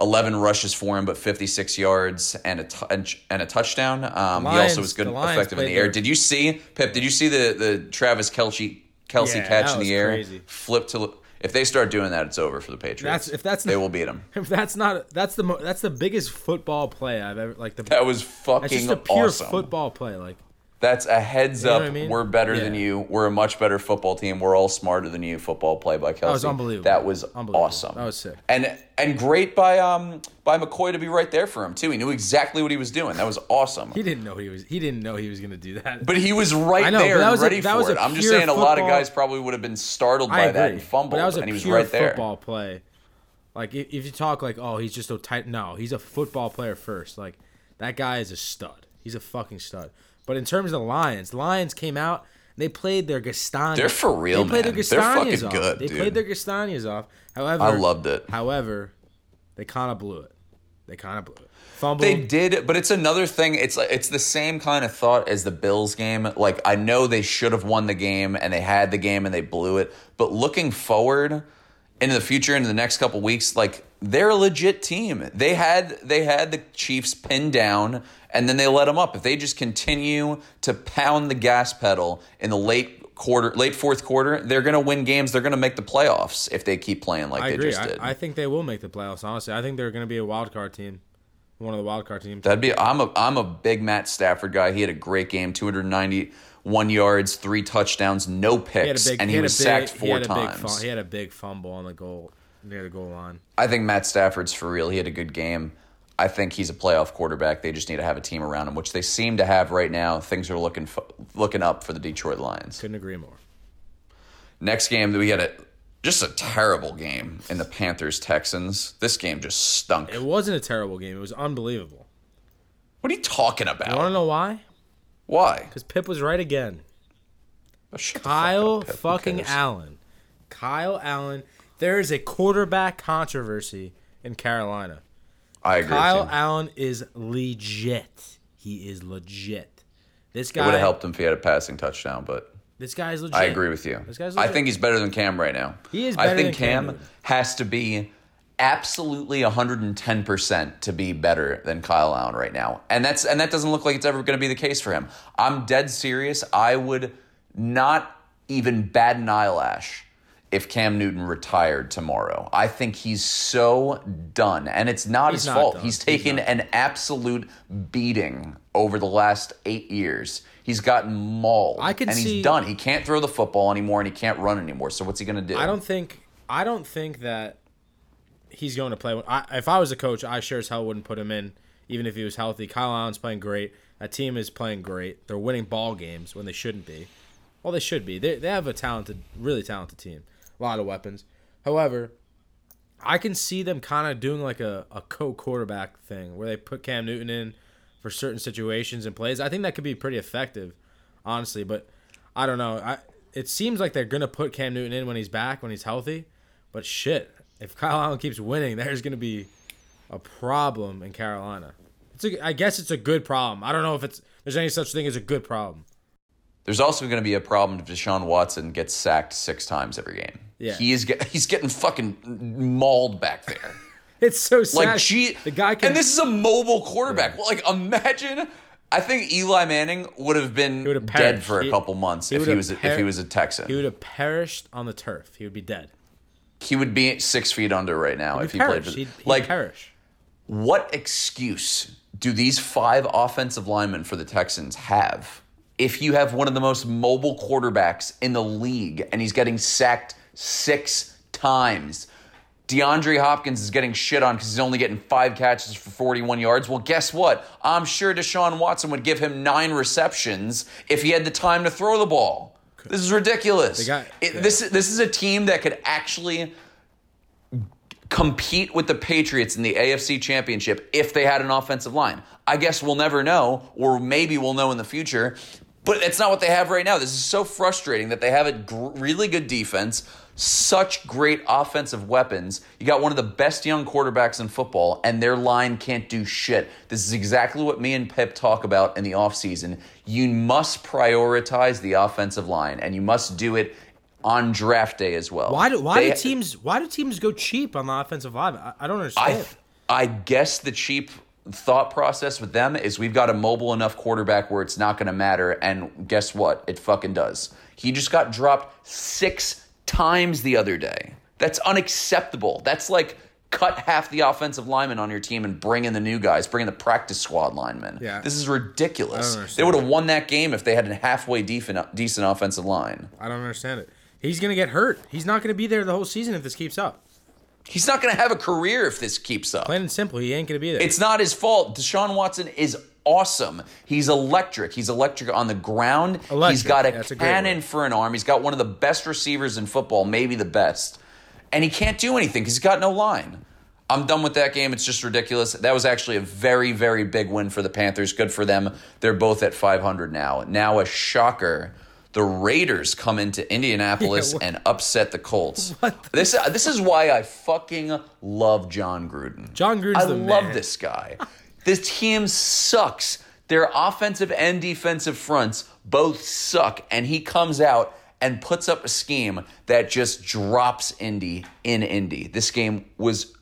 11 rushes for him, but 56 yards and a, t- and a touchdown. Um, he also was good, effective in the air. their- Did you see, Pip, did you see the, the Travis Kelce, Kelsey Yeah, catch in the air? crazy. Flip to. If they start doing that, it's over for the Patriots. That's- if that's they not- will beat them. If that's not that's the mo- that's the biggest football play I've ever like the That was fucking that's just a pure awesome. football play. Like That's a heads You know up. I mean? We're better than you. We're a much better football team. We're all smarter than you. Football play by Kelce. That was unbelievable. That was Unbelievable. awesome. That was sick. And and great by um by McCoy to be right there for him too. He knew exactly what he was doing. That was awesome. he didn't know he was he didn't know he was going to do that. But he was right know, there that was a- ready that for was a it. I'm just saying a lot of guys probably would have been startled by that and fumbled, but that was a and he was pure right there. football play. Like if, if you talk like oh he's just so tight, no, he's a football player first. Like that guy is a stud. He's a fucking stud. But in terms of the Lions, Lions came out. They played their Gastanias. They're for real, They played man. their They're fucking off. good, They dude. played their Gastanias off. However, I loved it. However, they kind of blew it. They kind of blew it. Fumble. They did, but it's another thing. It's like it's the same kind of thought as the Bills game. Like I know they should have won the game and they had the game and they blew it. But looking forward into the future, into the next couple weeks, like they're a legit team. They had they had the Chiefs pinned down and then they let them up. If they just continue to pound the gas pedal in the late quarter, late fourth quarter, they're going to win games. They're going to make the playoffs if they keep playing like I they agree. just did. I, I think they will make the playoffs. Honestly, I think they're going to be a wild card team, one of the wild card teams. That'd be. I'm a. I'm a big Matt Stafford guy. He had a great game. 291 yards, three touchdowns, no he picks, big, and he he, had was a big, sacked four big times. he had a big fumble on the goal near the goal line. I think Matt Stafford's for real. He had a good game. I think he's a playoff quarterback. They just need to have a team around him, which they seem to have right now. Things are looking looking up for the Detroit Lions. Couldn't agree more. Next game, we had a just a terrible game in the Panthers Texans. This game just stunk. It wasn't a terrible game. It was unbelievable. What are you talking about? You want to know why? Why? Because Pip was right again. Oh, the fuck Kyle up, fucking? Allen. Kyle Allen. There is a quarterback controversy in Carolina. I agree. Kyle with you. Allen is legit. He is legit. This It guy. would have helped him if he had a passing touchdown, but This guy's legit. I agree with you. This guy's I think he's better than Cam right now. He is I think than Cam Cam has to be absolutely 110% to be better than Kyle Allen right now. And that's and that doesn't look like it's ever going to be the case for him. I'm dead serious. I would not even bat an eyelash if Cam Newton retired tomorrow. I think he's so done and it's not He's his not fault. done. He's He's taken not. an absolute beating over the last 8 years. He's gotten mauled I can and see- he's done. He can't throw the football anymore and he can't run anymore. So what's he going to do? I don't think. I don't think that he's going to play. I, if I was a coach, I sure as hell wouldn't put him in even if he was healthy. Kyle Allen's playing great. That team is playing great. They're winning ball games when they shouldn't be. Well, they should be. They, they have a talented, really talented team. A lot of weapons. However, I can see them kind of doing like a, a co quarterback thing where they put Cam Newton in for certain situations and plays. I think that could be pretty effective, honestly. But I don't know. I it seems like they're gonna put Cam Newton in when he's back, when he's healthy. But shit, if Kyle Allen keeps winning, there's gonna be a problem in Carolina. It's a, I guess it's a good problem. I don't know if it's there's any such thing as a good problem. There's also going to be a problem if Deshaun Watson gets sacked six times every game. Yeah. he is. Get, he's getting fucking mauled back there. It's so sad. Like, gee, the guy can. and this is a mobile quarterback. Well, like, imagine. I think Eli Manning would have been would have dead for a He- couple months he if he was if he was a Texan. he would have perished on the turf. He would be dead. he would be six feet under right now if he He'd played. For, He'd, he'd like, perish. what excuse do these five offensive linemen for the Texans have if you have one of the most mobile quarterbacks in the league and he's getting sacked six times? DeAndre Hopkins is getting shit on because he's only getting five catches for 41 yards. Well, guess what? I'm sure Deshaun Watson would give him nine receptions if he had the time to throw the ball. This is ridiculous. got- It- yeah. This this is a team that could actually compete with the Patriots in the AFC Championship if they had an offensive line. I guess we'll never know, or maybe we'll know in the future. But it's not what they have right now. This is so frustrating that they have a gr- really good defense, such great offensive weapons. You got one of the best young quarterbacks in football, and their line can't do shit. This is exactly what me and Pip talk about in the offseason. You must prioritize the offensive line, and you must do it on draft day as well. Why do why They- do teams why do teams go cheap on the offensive line? I, I don't understand. th- I guess the cheap thought process with them is we've got a mobile enough quarterback where it's not going to matter and guess what? It fucking does. He just got dropped 6 times the other day. That's unacceptable. That's like cut half the offensive linemen on your team and bring in the new guys, bring in the practice squad linemen. Yeah. This is ridiculous. They would have won that game if they had a halfway decent decent offensive line. I don't understand it. He's gonna get hurt. He's not gonna be there the whole season if this keeps up. He's not going to have a career if this keeps up. Plain and simple, he ain't gonna be there. It's not his fault. Deshaun Watson is awesome. He's electric. He's electric on the ground. He's Electric. got a That's cannon for an arm. He's got one of the best receivers in football, maybe the best. And he can't do anything because he's got no line. I'm done with that game. It's just ridiculous. That was actually a very, very big win for the Panthers. Good for them. They're both at 500 now. Now, a shocker. The Raiders come into Indianapolis Yeah, and upset the Colts. This uh, this is why I fucking love Jon Gruden. Jon Gruden, I the love man. this guy. this team sucks. Their offensive and defensive fronts both suck, and he comes out and puts up a scheme that just drops Indy in Indy. This game was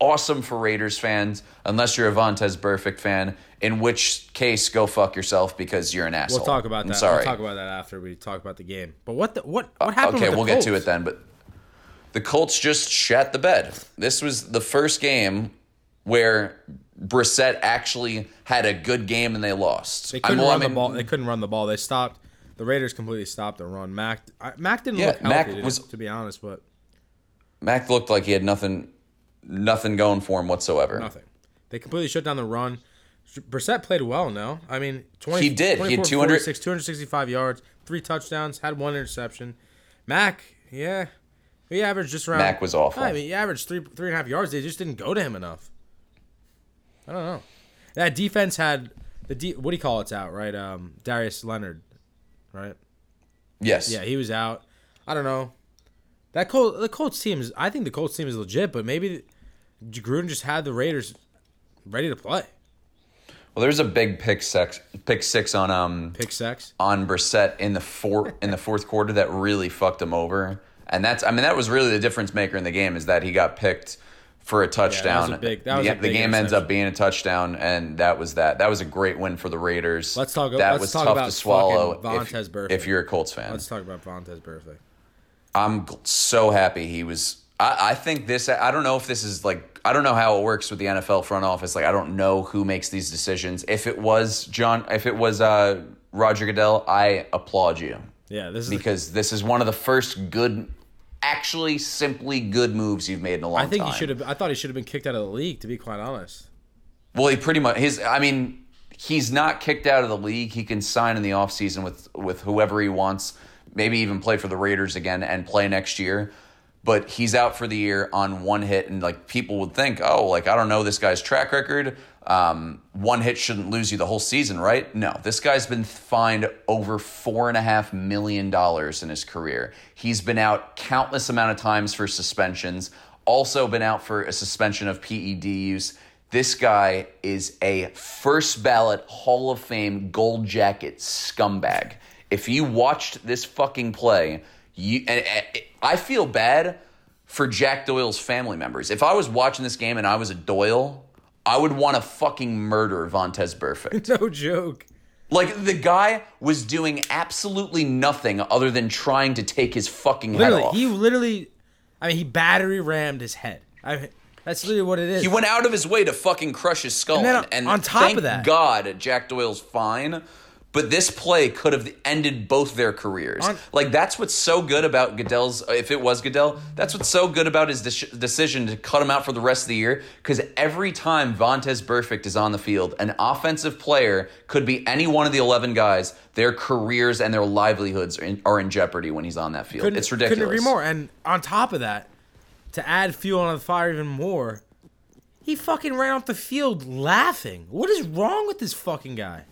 awesome for Raiders fans, unless you're a Vontaze Burfict fan, in which case go fuck yourself because you're an asshole. we'll talk about I'm that. sorry. We'll talk about that after we talk about the game. But what the, what what happened? Okay, we'll get to it then. But the Colts just shat the bed. This was the first game where Brissett actually had a good game and they lost. They couldn't I'm- run I mean, the ball. They couldn't run the ball. They stopped. The Raiders completely stopped the run. Mack Mack didn't Yeah, look Mack healthy, to- was- to be honest, but Mack looked like he had nothing, nothing going for him whatsoever. nothing. They completely shut down the run. Brissett played well, no? I mean, 20, He did. He had 24, 200 46, 265 yards, three touchdowns, had one interception. Mack, yeah, he averaged just around. Mack was awful. I mean, he averaged three three and a half yards. They just didn't go to him enough. I don't know. That defense had the de- what do you call it's out right? Um, Darius Leonard, right? Yes. Yeah, he was out. I don't know. That Col- the Colts team is. I think the Colts team is legit, but maybe Gruden just had the Raiders ready to play. Well, there's a big pick six, pick six on um Pick six. on Brissett in the four in the fourth quarter that really fucked him over. And that's I mean that was really the difference maker in the game is that he got picked for a touchdown. a big- that was the, the game ends up being a touchdown, and that was that. That was a great win for the Raiders. Let's talk- That let's was talk tough about to swallow if, if you're a Colts fan. Let's talk about Vontaze Burfict. I'm so happy he was. I, I think this. I don't know if this is like. I don't know how it works with the NFL front office. Like I don't know who makes these decisions. If it was John, if it was uh, Roger Goodell, I applaud you Yeah, this is. because this is one of the first good, actually simply good moves you've made in a long I think time. he should have. I thought he should have been kicked out of the league. To be quite honest. Well, he pretty much his. I mean, he's not kicked out of the league. He can sign in the offseason with with whoever he wants. Maybe even play for the Raiders again and play next year. But he's out for the year on one hit, and like people would think, oh, like I don't know this guy's track record. Um, one hit shouldn't lose you the whole season, right? No, this guy's been fined over four and a half million dollars in his career. He's been out countless amount of times for suspensions. Also been out for a suspension of PED use. This guy is a first ballot Hall of Fame gold jacket scumbag. If you watched this fucking play, you and, and I feel bad for Jack Doyle's family members. If I was watching this game and I was a Doyle, I would want to fucking murder Vontaze Burfict. No joke. Like the guy was doing absolutely nothing other than trying to take his fucking Literally, head off. he literally, I mean, he battery rammed his head. I mean, that's literally what it is. He went out of his way to fucking crush his skull. And then and on top thank of that- God Jack Doyle's fine. But this play could have ended both their careers. Like that's what's so good about Goodell's. If it was Goodell, that's what's so good about his de- decision to cut him out for the rest of the year. Because every time Vontaze Burfict is on the field, an offensive player could be any one of the eleven guys. Their careers and their livelihoods are in, are in jeopardy when he's on that field. it's ridiculous. Couldn't agree more. And on top of that, to add fuel on the fire even more, he fucking ran off the field laughing. What is wrong with this fucking guy?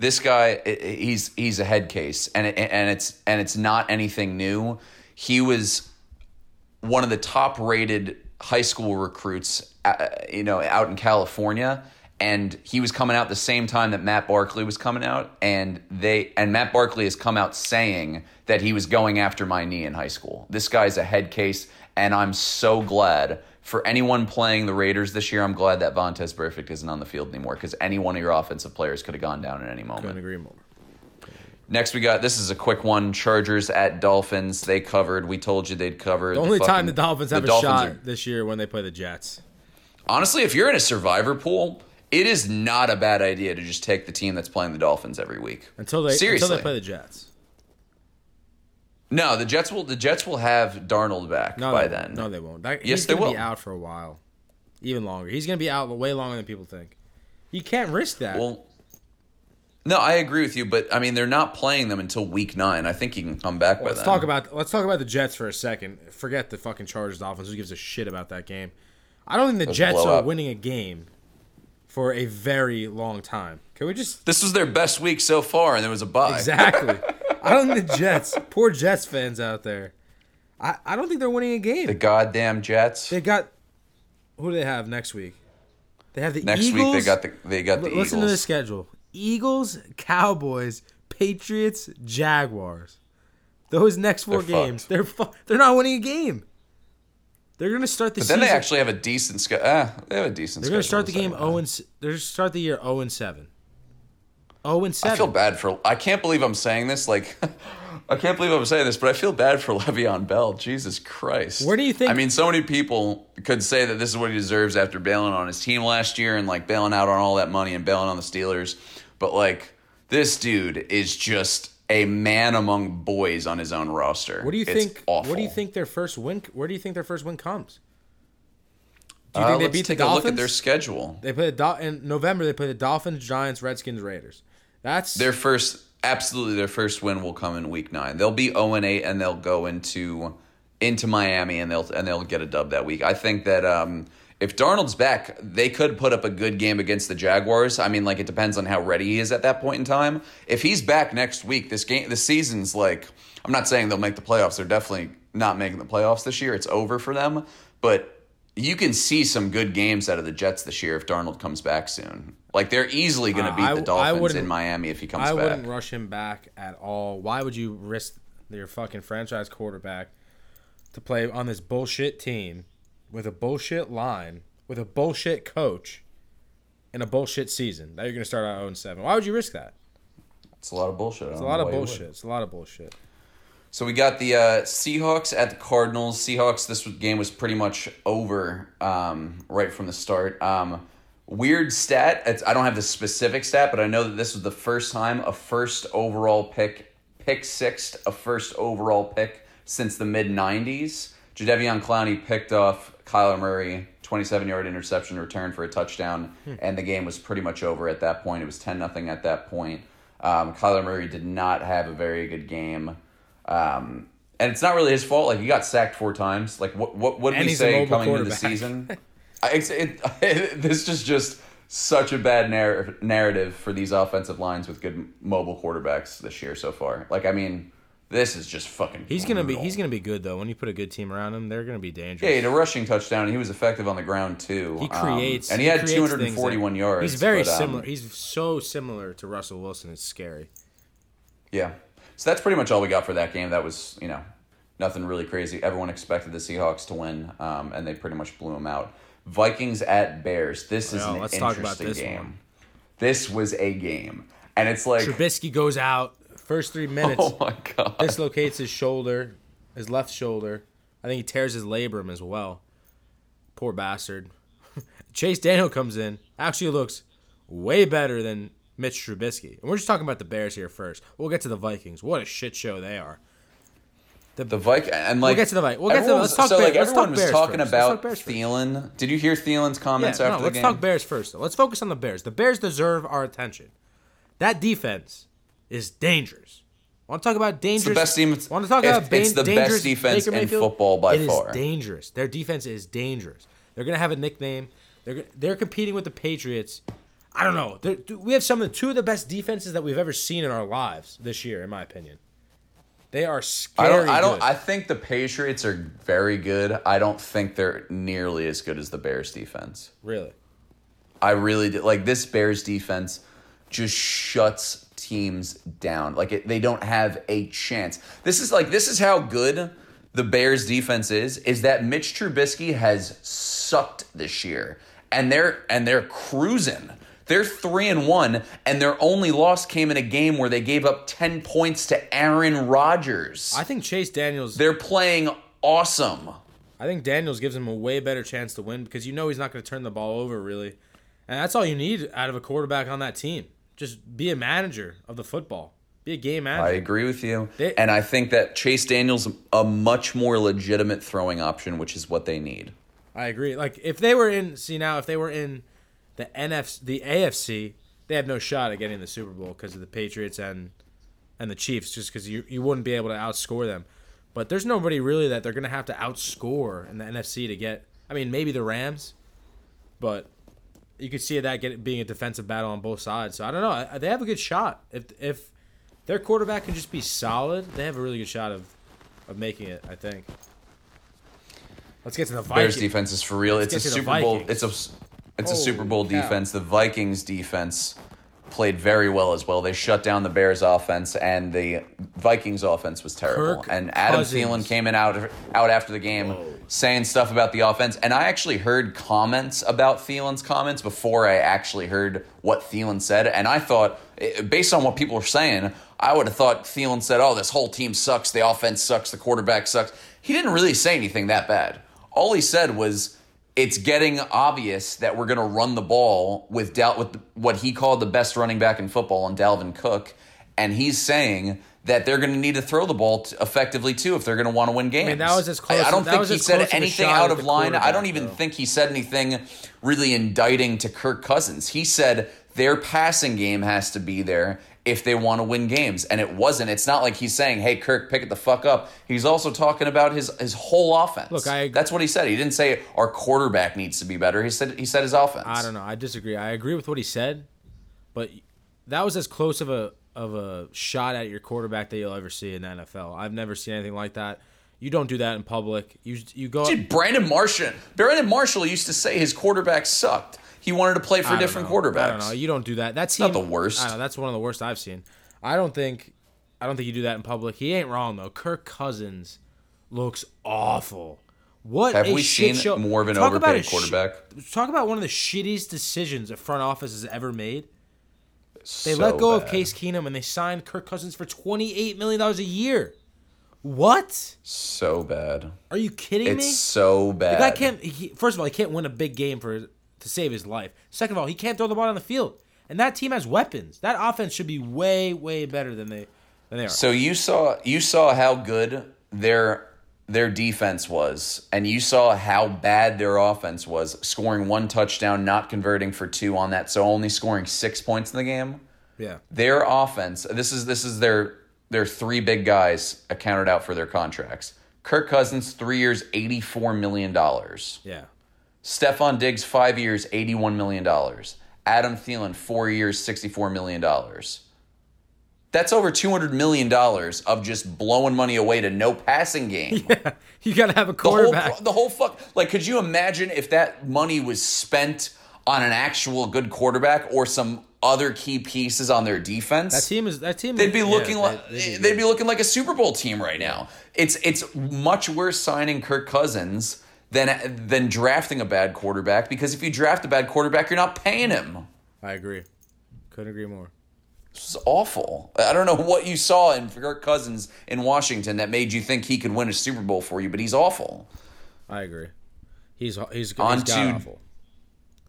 This guy he's he's a head case and and it's and it's not anything new. He was one of the top rated high school recruits uh, you know out in California and he was coming out the same time that Matt Barkley was coming out and they and Matt Barkley has come out saying that he was going after my knee in high school. This guy's a head case and I'm so glad for anyone playing the Raiders this year, I'm glad that Vontaze Burfict isn't on the field anymore because any one of your offensive players could have gone down at any moment. Couldn't agree more. Next, we got this is a quick one: Chargers at Dolphins. They covered. We told you they'd cover. The only time the Dolphins have a shot Are, this year when they play the Jets. honestly, if you're in a survivor pool, it is not a bad idea to just take the team that's playing the Dolphins every week. Until they seriously until they play the Jets. No, the Jets will. The Jets will have Darnold back No, by then. No, they won't. That, Yes, he's they will. be out for a while, even longer. He's gonna be out way longer than people think. You can't risk that. Well, no, I agree with you, but I mean they're not playing them until week nine. I think he can come back by let's then. talk about let's talk about the Jets for a second. Forget the fucking Chargers Dolphins. Who gives a shit about that game? I don't think the Jets are winning a game for a very long time. Can we just This was their best week so far, and there was a bye. exactly? I don't think the Jets. Poor Jets fans out there. I, I don't think they're winning a game. The goddamn Jets. They got who do they have next week? They have the Eagles. Next Eagles. week they got the they got the L- Listen to the schedule: Eagles, Cowboys, Patriots, Jaguars. Those next 4 They're games, fucked. they're fu- they're not winning a game. They're gonna start the But then season. they actually have a decent schedule. Ah, they have a decent. they're gonna start the game zero and they're gonna start the year zero and seven. Zero and seven. I feel bad for. I can't believe I'm saying this. Like, I can't believe I'm saying this, but I feel bad for Le'Veon Bell. Jesus Christ. Where do you think- I mean, so many people could say that this is what he deserves after bailing on his team last year and like bailing out on all that money and bailing on the Steelers. But like, this dude is just a man among boys on his own roster. What do you It's think? Awful. What do you think their first win? Where do you think their first win comes? Do you Uh, they let's beat the take a look at their schedule. They play the Dol- in November. They play the Dolphins, Giants, Redskins, Raiders. That's Their first, absolutely, their first win will come in week nine. They'll be zero and eight, and they'll go into into Miami, and they'll and they'll get a dub that week. I think that um, if Darnold's back, they could put up a good game against the Jaguars. I mean, like it depends on how ready he is at that point in time. If he's back next week, this game, the season's like. I'm not saying they'll make the playoffs. They're definitely not making the playoffs this year. It's over for them, but. You can see some good games out of the Jets this year if Darnold comes back soon. Like they're easily going to Uh, beat I- the Dolphins in Miami if he comes I back. I wouldn't rush him back at all. Why would you risk your fucking franchise quarterback to play on this bullshit team with a bullshit line, with a bullshit coach, in a bullshit season that you're going to start out 0 7? Why would you risk that? It's a lot of bullshit. It's a lot of bullshit. It's a lot of bullshit. So we got the uh, Seahawks at the Cardinals. Seahawks. This game was pretty much over um, right from the start. Um, weird stat. It's, I don't have the specific stat, but I know that this was the first time a first overall pick, pick sixth, a first overall pick since the mid '90s. Jadeveon Clowney picked off Kyler Murray 27 yard interception return for a touchdown, and the game was pretty much over at that point. It was 10 nothing at that point. Um, Kyler Murray did not have a very good game. Um, and it's not really his fault. Like he got sacked four times. Like what what what did And we say coming into the season? I, it's, it, this is just such a bad narr- narrative for these offensive lines with good mobile quarterbacks this year so far. Like I mean, this is just fucking. He's gonna be he's gonna be good though. When you put a good team around him, they're gonna be dangerous. Yeah, he had a rushing touchdown. He was effective on the ground too. He Um, creates and he, had 241 yards. He's very but, um, similar. He's so similar to Russell Wilson. It's scary. Yeah. So that's pretty much all we got for that game. That was, you know, nothing really crazy. Everyone expected the Seahawks to win, um, and they pretty much blew them out. Vikings at Bears. This is Well, an let's talk interesting about this game. one. This was a game, and it's like, Trubisky goes out first three minutes. oh my god, dislocates his shoulder, his left shoulder. I think he tears his labrum as well. Poor bastard. Chase Daniel comes in. Actually looks way better than Mitch Trubisky. And we're just talking about the Bears here first. We'll get to the Vikings. What a shit show they are. The Viking, and like we'll get to the Vi- we'll get to the- let's talk so Bears- like everyone talk was Bears talking first. Talk about first. Thielen. Did you hear Thielen's Yeah, comments no, after the game? let's talk Bears first. Though. Let's focus on the Bears. The Bears deserve our attention. That defense is dangerous. Want to talk about dangerous? The best team- Want to talk if- about it's the best defense in football by It is far. dangerous. Their defense is dangerous. They're gonna have a nickname. They're they're competing with the Patriots. I don't know. They're, we have some of the two of the best defenses that we've ever seen in our lives this year, in my opinion. They are scary. I don't. I don't. I think the Patriots are very good. I don't think they're nearly as good as the Bears defense. really. I really do. Like this Bears defense just shuts teams down. Like it, they don't have a chance. This is like this is how good the Bears defense is. Is that Mitch Trubisky has sucked this year, and they're and they're cruising. They're three and one, and their only loss came in a game where they gave up ten points to Aaron Rodgers. I think Chase Daniels. They're playing awesome. I think Daniels gives him a way better chance to win because you know he's not going to turn the ball over really, and that's all you need out of a quarterback on that team. Just be a manager of the football. Be a game manager. I agree with you. They- and I think that Chase Daniels a much more legitimate throwing option, which is what they need. I agree. Like if they were in, see now if they were in the NFC, the AFC, they have no shot at getting the Super Bowl because of the Patriots and and the Chiefs, just because you you wouldn't be able to outscore them. But there's nobody really that they're gonna have to outscore in the NFC to get. I mean, maybe the Rams, but you could see that get being a defensive battle on both sides. So I don't know. They have a good shot if if their quarterback can just be solid. They have a really good shot of of making it. I think. Let's get to the Bears Vikings. defense is for real. Let's it's a get to the Super Bowl. It's a it's a Super Bowl cow. defense. The Vikings defense played very well as well. They shut down the Bears offense, and the Vikings offense was terrible. Kirk and Adam Cousins. Thielen came in out out after the game saying stuff about the offense. And I actually heard comments about Thielen's comments before I actually heard what Thielen said. And I thought, eh, based on what people were saying, I would have thought Thielen said, "Oh, this whole team sucks. The offense sucks. The quarterback sucks." He didn't really say anything that bad. All he said was it's getting obvious that we're going to run the ball with Dal- with what he called the best running back in football on Dalvin Cook, and he's saying that they're going to need to throw the ball t- effectively too if they're going to want to win games. that was as close- I, I don't think he said close of a anything out of line. I don't even though. think he said anything really indicting to Kirk Cousins. He said their passing game has to be there if they want to win games, and it wasn't. It's not like he's saying, "Hey, Kirk, pick it the fuck up." He's also talking about his his whole offense. Look, I agree. that's what he said. He didn't say our quarterback needs to be better. He said he said his offense. I don't know. I disagree. I agree with what he said, but that was as close of a of a shot at your quarterback that you'll ever see in the NFL. I've never seen anything like that. You don't do that in public. You you go. Dude, Brandon Marshall. Brandon Marshall used to say his quarterback sucked. He wanted to play for different know. quarterbacks. I don't know. You don't do that. That's not the worst. I know that's one of the worst I've seen. I don't think. I don't think you do that in public. He ain't wrong though. Kirk Cousins looks awful. What Have a we shit seen show. more of an Talk overpaid a sh- quarterback? talk about one of the shittiest decisions a front office has ever made. They So let go of. Case Keenum and they signed Kirk Cousins for twenty eight million dollars a year. What? So bad. Are you kidding It's me? so bad. The guy can't. He, first of all, he can't win a big game for to save his life. Second of all, he can't throw the ball on the field. And that team has weapons. That offense should be way, way better than they than they are. So you saw you saw how good their their defense was, and you saw how bad their offense was, scoring one touchdown, not converting for two on that, so only scoring six points in the game. Yeah. Their offense, this is this is their their three big guys accounted out for their contracts. Kirk Cousins, three years, eighty four million dollars. Yeah. Stefon Diggs, five years, eighty one million dollars. Adam Thielen, four years, sixty four million dollars. That's over two hundred million dollars of just blowing money away to no passing game. Yeah, You got to have a The whole, quarterback. the whole fuck. Like, could you imagine if that money was spent on an actual good quarterback or some other key pieces on their defense? that team is that team. They'd be yeah, looking they- like they'd they'd be looking like a Super Bowl team right now. It's it's much worse signing Kirk Cousins than than drafting a bad quarterback because if you draft a bad quarterback, you're not paying him. I agree. Couldn't agree more. This is awful. I don't know what you saw in Kirk Cousins in Washington that made you think he could win a Super Bowl for you, but he's awful. I agree. He's he's, he's On to- awful.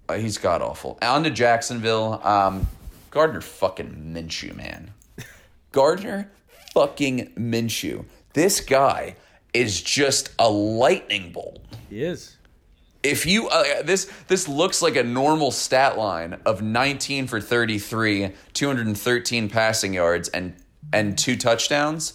Uh, he's god awful. On to Jacksonville. Um, Gardner fucking Minshew, man. Gardner fucking Minshew. This guy is just a lightning bolt. He is. If you uh, this this looks like a normal stat line of 19 for 33, 213 passing yards and and two touchdowns.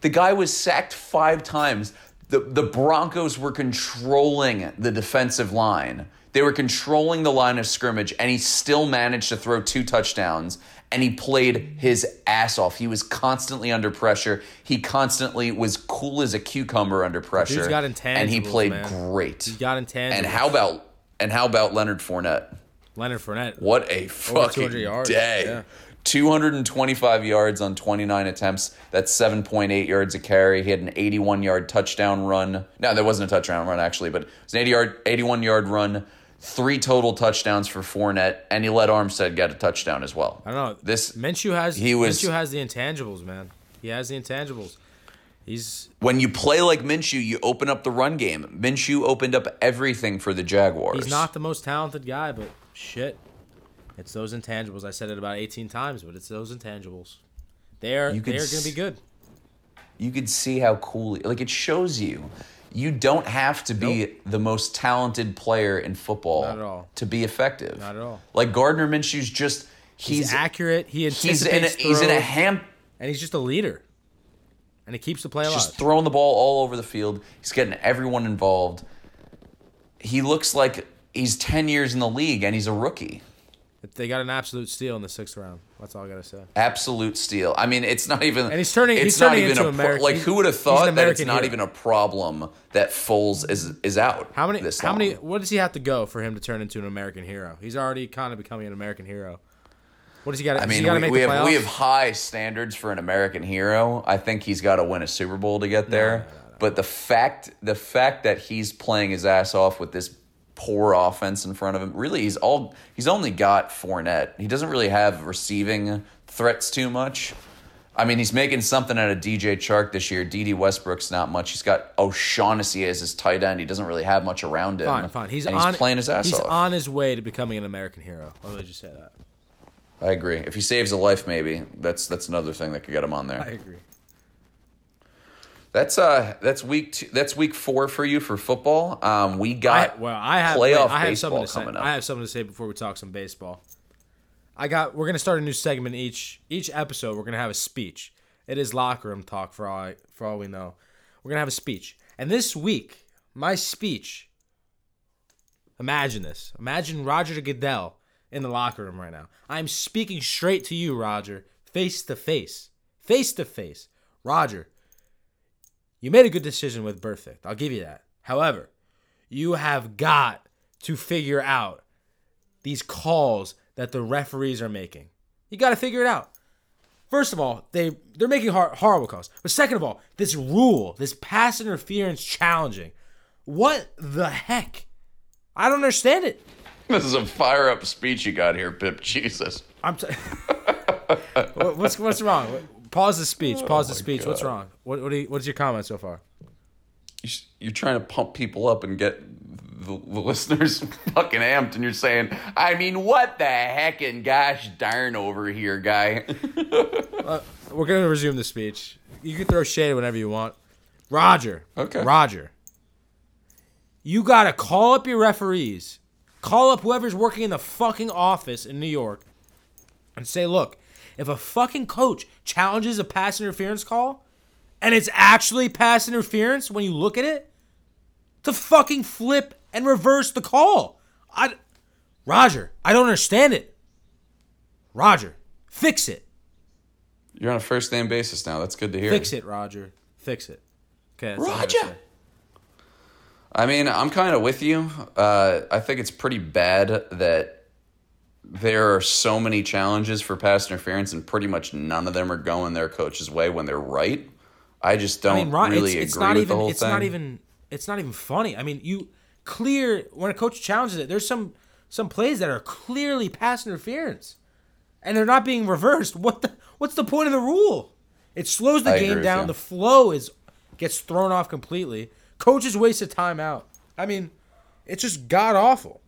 The guy was sacked 5 times. The the Broncos were controlling the defensive line. They were controlling the line of scrimmage and he still managed to throw two touchdowns and he played his ass off. He was constantly under pressure. He constantly was cool as a cucumber under pressure. got and he played man. great. He's got intangibles. And how about and how about Leonard Fournette? Leonard Fournette? What a fucking day! yeah. 225 yards on 29 attempts. That's 7.8 yards a carry. He had an 81 yard touchdown run. No, that wasn't a touchdown run actually, but it was an 80 yard, 81 yard run. Three total touchdowns for Fournette, and he let Armstead get a touchdown as well. I don't know. This Minshew has he was- Minshew has the intangibles, man. He has the intangibles. He's when you play like Minshew, you open up the run game. Minshew opened up everything for the Jaguars. he's not the most talented guy, but shit, it's those intangibles. I said it about 18 times, but it's those intangibles. They're they're gonna be good. you could see how cool like it shows you you don't have to be the most talented player in football Not at all. to be effective Not at all. like gardner minshew's just He's, he's accurate. He he's in a, he's in a ham and he's just a leader, and he keeps the play alive. just throwing the ball all over the field he's getting everyone involved he looks like he's 10 years in the league and he's a rookie they got an absolute steal in the sixth round. That's all I gotta say. absolute steal. I mean, it's not even. And he's turning- It's he's not turning even into a pro- American- like. Who would have thought that it's not hero. even a problem that Foles is is out? How many? This How long? many? What does he have to go for him to turn into an American hero? He's already kind of becoming an American hero. What does he got? I mean, he got to we, make we have we have high standards for an American hero. I think he's got to win a Super Bowl to get there. But the fact the fact that he's playing his ass off with this poor offense in front of him, really, he's all he's only got Fournette. He doesn't really have receiving threats too much. I mean, he's making something out of DJ Chark this year. Dede Westbrook's not much. He's got O'Shaughnessy as his tight end. He doesn't really have much around him. Fine, fine. He's and on. he's playing his ass he's off. on his way to becoming an American hero. Let me just say that. I agree. If he saves a life, maybe that's that's another thing that could get him on there. I agree. That's uh that's week two, that's week four for you for football. Um, we I, got well, I have. playoff wait, I have something baseball say. coming up. I have something to say before we talk some baseball. I got. We're gonna start a new segment each each episode. We're gonna have a speech. It is locker room talk for all for all we know. We're gonna have a speech, and this week my speech. Imagine this. Imagine Roger Goodell in the locker room right now. I'm speaking straight to you, Roger, face to face, face to face. Roger, you made a good decision with Burfict. I'll give you that. However, you have got to figure out these calls that the referees are making. You got to figure it out. First of all, they they're making hor- horrible calls. But second of all, this rule, this pass interference challenging, what the heck? I don't understand it. this is a fire up speech you got here, Pip. Jesus. I'm t- what's what's wrong? Pause the speech. Oh Pause the my speech. What's wrong? What what do you, what's your comment so far? You're trying to pump people up and get the, the listeners fucking amped, and you're saying, "I mean, what the heck and gosh darn over here, guy." Uh, we're gonna resume the speech. You can throw shade whenever you want. Roger. Okay. Roger. You gotta call up your referees, call up whoever's working in the fucking office in New York, and say, look, if a fucking coach challenges a pass interference call, and it's actually pass interference when you look at it, to fucking flip and reverse the call. I, Roger, I don't understand it. Roger, fix it. You're on a first name basis now. That's good to hear. Fix it, Roger. Fix it. Okay. that's all I gotta Roger. I mean, I'm kind of with you. Uh, I think it's pretty bad that there are so many challenges for pass interference, and pretty much none of them are going their coach's way when they're right. I just don't I mean, Ron, really it's, it's agree not with even. the whole it's thing. not even. It's not even funny. I mean, you clear when a coach challenges it. There's some some plays that are clearly pass interference, and they're not being reversed. What the? What's the point of the rule? It slows the I game down. you. The flow is gets thrown off completely. Coaches waste of timeout. I mean, it's just god awful.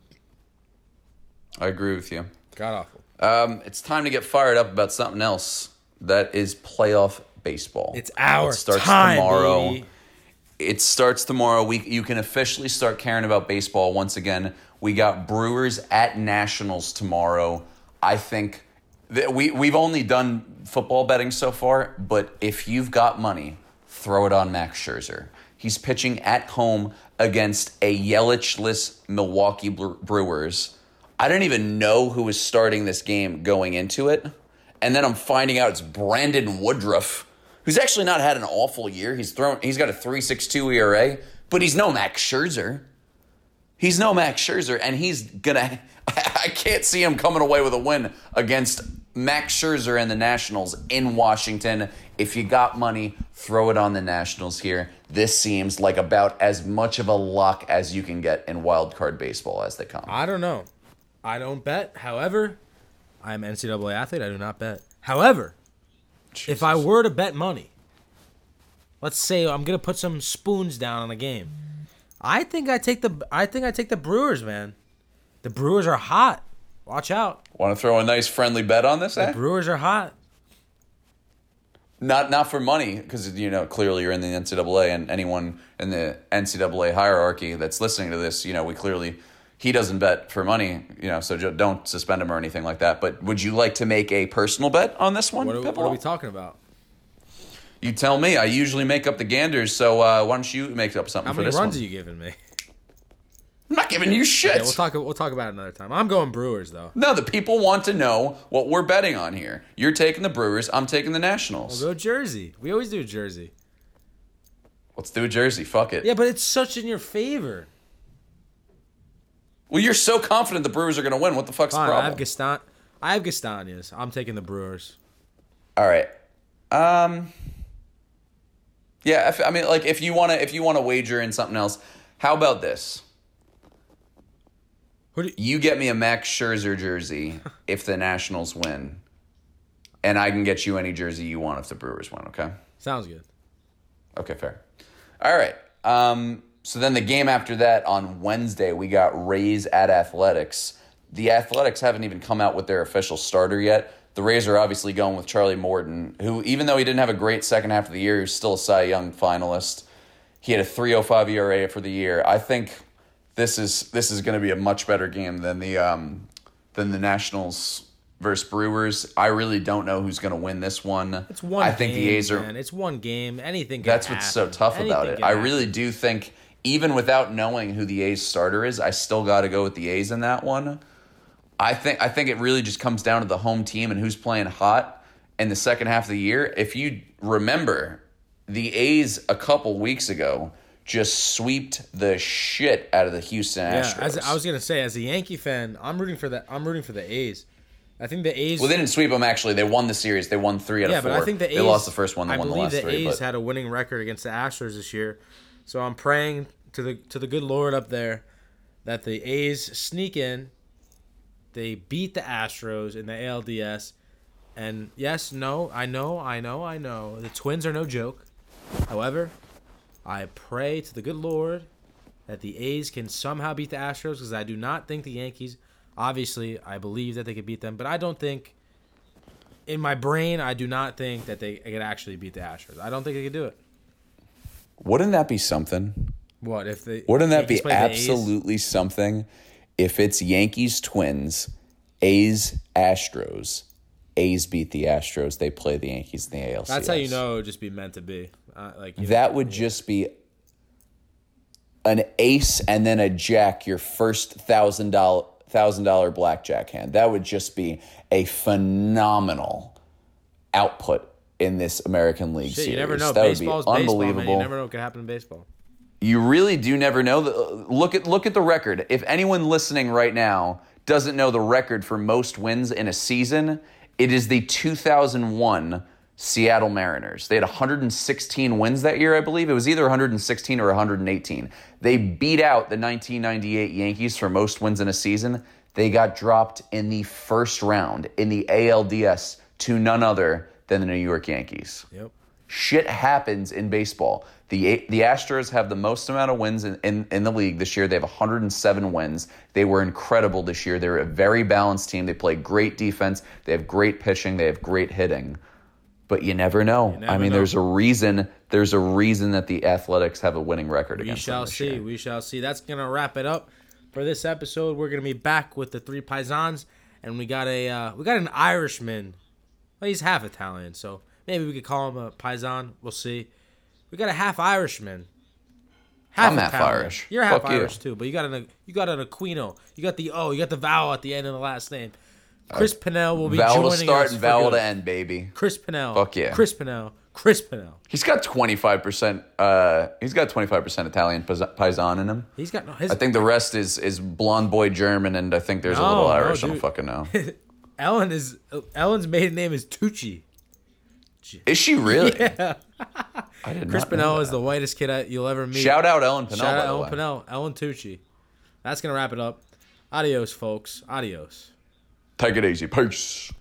I agree with you. God awful. Um, it's time to get fired up about something else. That is playoff baseball. It's our time. It starts time, tomorrow. baby. It starts tomorrow. We you can officially start caring about baseball once again. We got Brewers at Nationals tomorrow. I think that we we've only done football betting so far, but if you've got money, throw it on Max Scherzer. He's pitching at home against a Yelich-less Milwaukee Brewers. I didn't even know who was starting this game going into it. And then I'm finding out it's Brandon Woodruff, who's actually not had an awful year. He's thrown he's got a 3.62 ERA, but he's no Max Scherzer. He's no Max Scherzer, and he's gonna. I can't see him coming away with a win against Max Scherzer and the Nationals in Washington. If you got money, throw it on the Nationals here. This seems like about as much of a lock as you can get in wild card baseball as they come. I don't know. I don't bet. However, I'm an NCAA athlete. I do not bet. However, if I were to bet money, let's say I'm gonna put some spoons down on a game. I think I take the I think I take the Brewers, man. The Brewers are hot. Watch out. Want to throw a nice friendly bet on this? Eh? Brewers are hot. Not not for money, because you know clearly you're in the NCAA, and anyone in the NCAA hierarchy that's listening to this, you know, we clearly he doesn't bet for money, you know, so don't suspend him or anything like that. But would you like to make a personal bet on this one? What are, we- what are we talking about? you tell me. I usually make up the ganders, so uh, why don't you make up something How for many this runs one? are you giving me? I'm not giving you shit. Yeah, we'll talk. We'll talk about it another time. I'm going Brewers though. no, the people want to know what we're betting on here. You're taking the Brewers. I'm taking the Nationals. We'll go Jersey. We always do Jersey. Let's do Jersey. Fuck it. Yeah, but it's such in your favor. Well, you're so confident the Brewers are going to win. What the fuck's Fine, the I have Gaston. I have Gastañas. I'm taking the Brewers. All right. Um. Yeah, if, I mean, like, if you want to, if you want to wager in something else, how about this? You, You get me a Max Scherzer jersey if the Nationals win, and I can get you any jersey you want if the Brewers win. Okay. sounds good. Okay, fair. All right. Um, so then the game after that on Wednesday, we got Rays at Athletics. The Athletics haven't even come out with their official starter yet. The Rays are obviously going with Charlie Morton, who, even though he didn't have a great second half of the year, he was still a Cy Young finalist. He had a 3.05 ERA for the year. I think this is this is going to be a much better game than the um, than the Nationals versus Brewers. I really don't know who's going to win this one. It's one. I think game, the A's are Man. It's one game. Anything. Can that's what's so happen. tough about it. I happen. really do think, even without knowing who the A's starter is, I still got to go with the A's in that one. I think I think it really just comes down to the home team and who's playing hot in the second half of the year. If you remember, the A's a couple weeks ago just sweeped the shit out of the Houston Yeah, Astros. as I was gonna say, as a Yankee fan, I'm rooting for the. I'm rooting for the A's. I think the A's. well, they didn't sweep them. Actually, they won the series. They won three out yeah, of four. but I think the A's. they lost the first one. They I won the last the three. A's had a winning record against the Astros this year, so I'm praying to the to the good Lord up there that the A's sneak in. They beat the Astros in the ALDS, and yes, no, I know, I know, I know, the Twins are no joke. However, I pray to the good Lord that the A's can somehow beat the Astros because I do not think the Yankees. Obviously, I believe that they could beat them, but I don't think. In my brain, I do not think that they could actually beat the Astros. I don't think they could do it. Wouldn't that be something? What if they? Wouldn't that Yankees be play the A's? absolutely something if it's Yankees Twins, A's Astros, A's beat the Astros, they play the Yankees in the ALCS. That's how you know it would just be meant to be. Uh, like you know, That would just be an ace and then a jack, your first thousand dollar thousand dollar blackjack hand. That would just be a phenomenal output in this American League shit, series. you never know. That Baseball would be baseball, unbelievable. You never know what could happen in baseball. You really do never know. Look at look at the record. If anyone listening right now doesn't know the record for most wins in a season, it is the 2001 Seattle Mariners. They had 116 wins that year, I believe. It was either 116 or 118. They beat out the 1998 Yankees for most wins in a season. They got dropped in the first round in the ALDS to none other than the New York Yankees Yep. shit happens in baseball. The the Astros have the most amount of wins in, in, in the league this year. They have 107 wins. They were incredible this year. They're a very balanced team. They play great defense. They have great pitching. They have great hitting. But you never know. never I mean, know. there's a reason. There's a reason that the Athletics have a winning record We against shall see. year. We shall see. That's gonna wrap it up for this episode. We're gonna be back with the three paisans, and we got a uh, we got an Irishman. Well, he's half Italian, so maybe we could call him a paisan. We'll see. We got a half Irishman. I'm half Irish. You're half Fuck you. Irish too, but you got an you got an Aquino. You got the O. You got the vowel at the end of the last name. Chris Pinnell will be Vowel joining to start us and vowel to end, baby. Chris Pinnell. Fuck yeah. Chris Pinnell. Chris Pinnell. He's got 25%. Uh, he's got 25% Italian pais- paisan in him. He's got no. His, I think the rest is is blonde boy German, and I think there's a No, little no, Irish. I don't fucking know. Ellen is Ellen's maiden name is Tucci. Is she really? Yeah. I did Chris Pinnell is the whitest kid I- you'll ever meet. Shout out Ellen Pinnell. Shout out Ellen way. Pinnell, Ellen Tucci. That's gonna wrap it up. Adios, folks. Adios. Take it easy. Peace.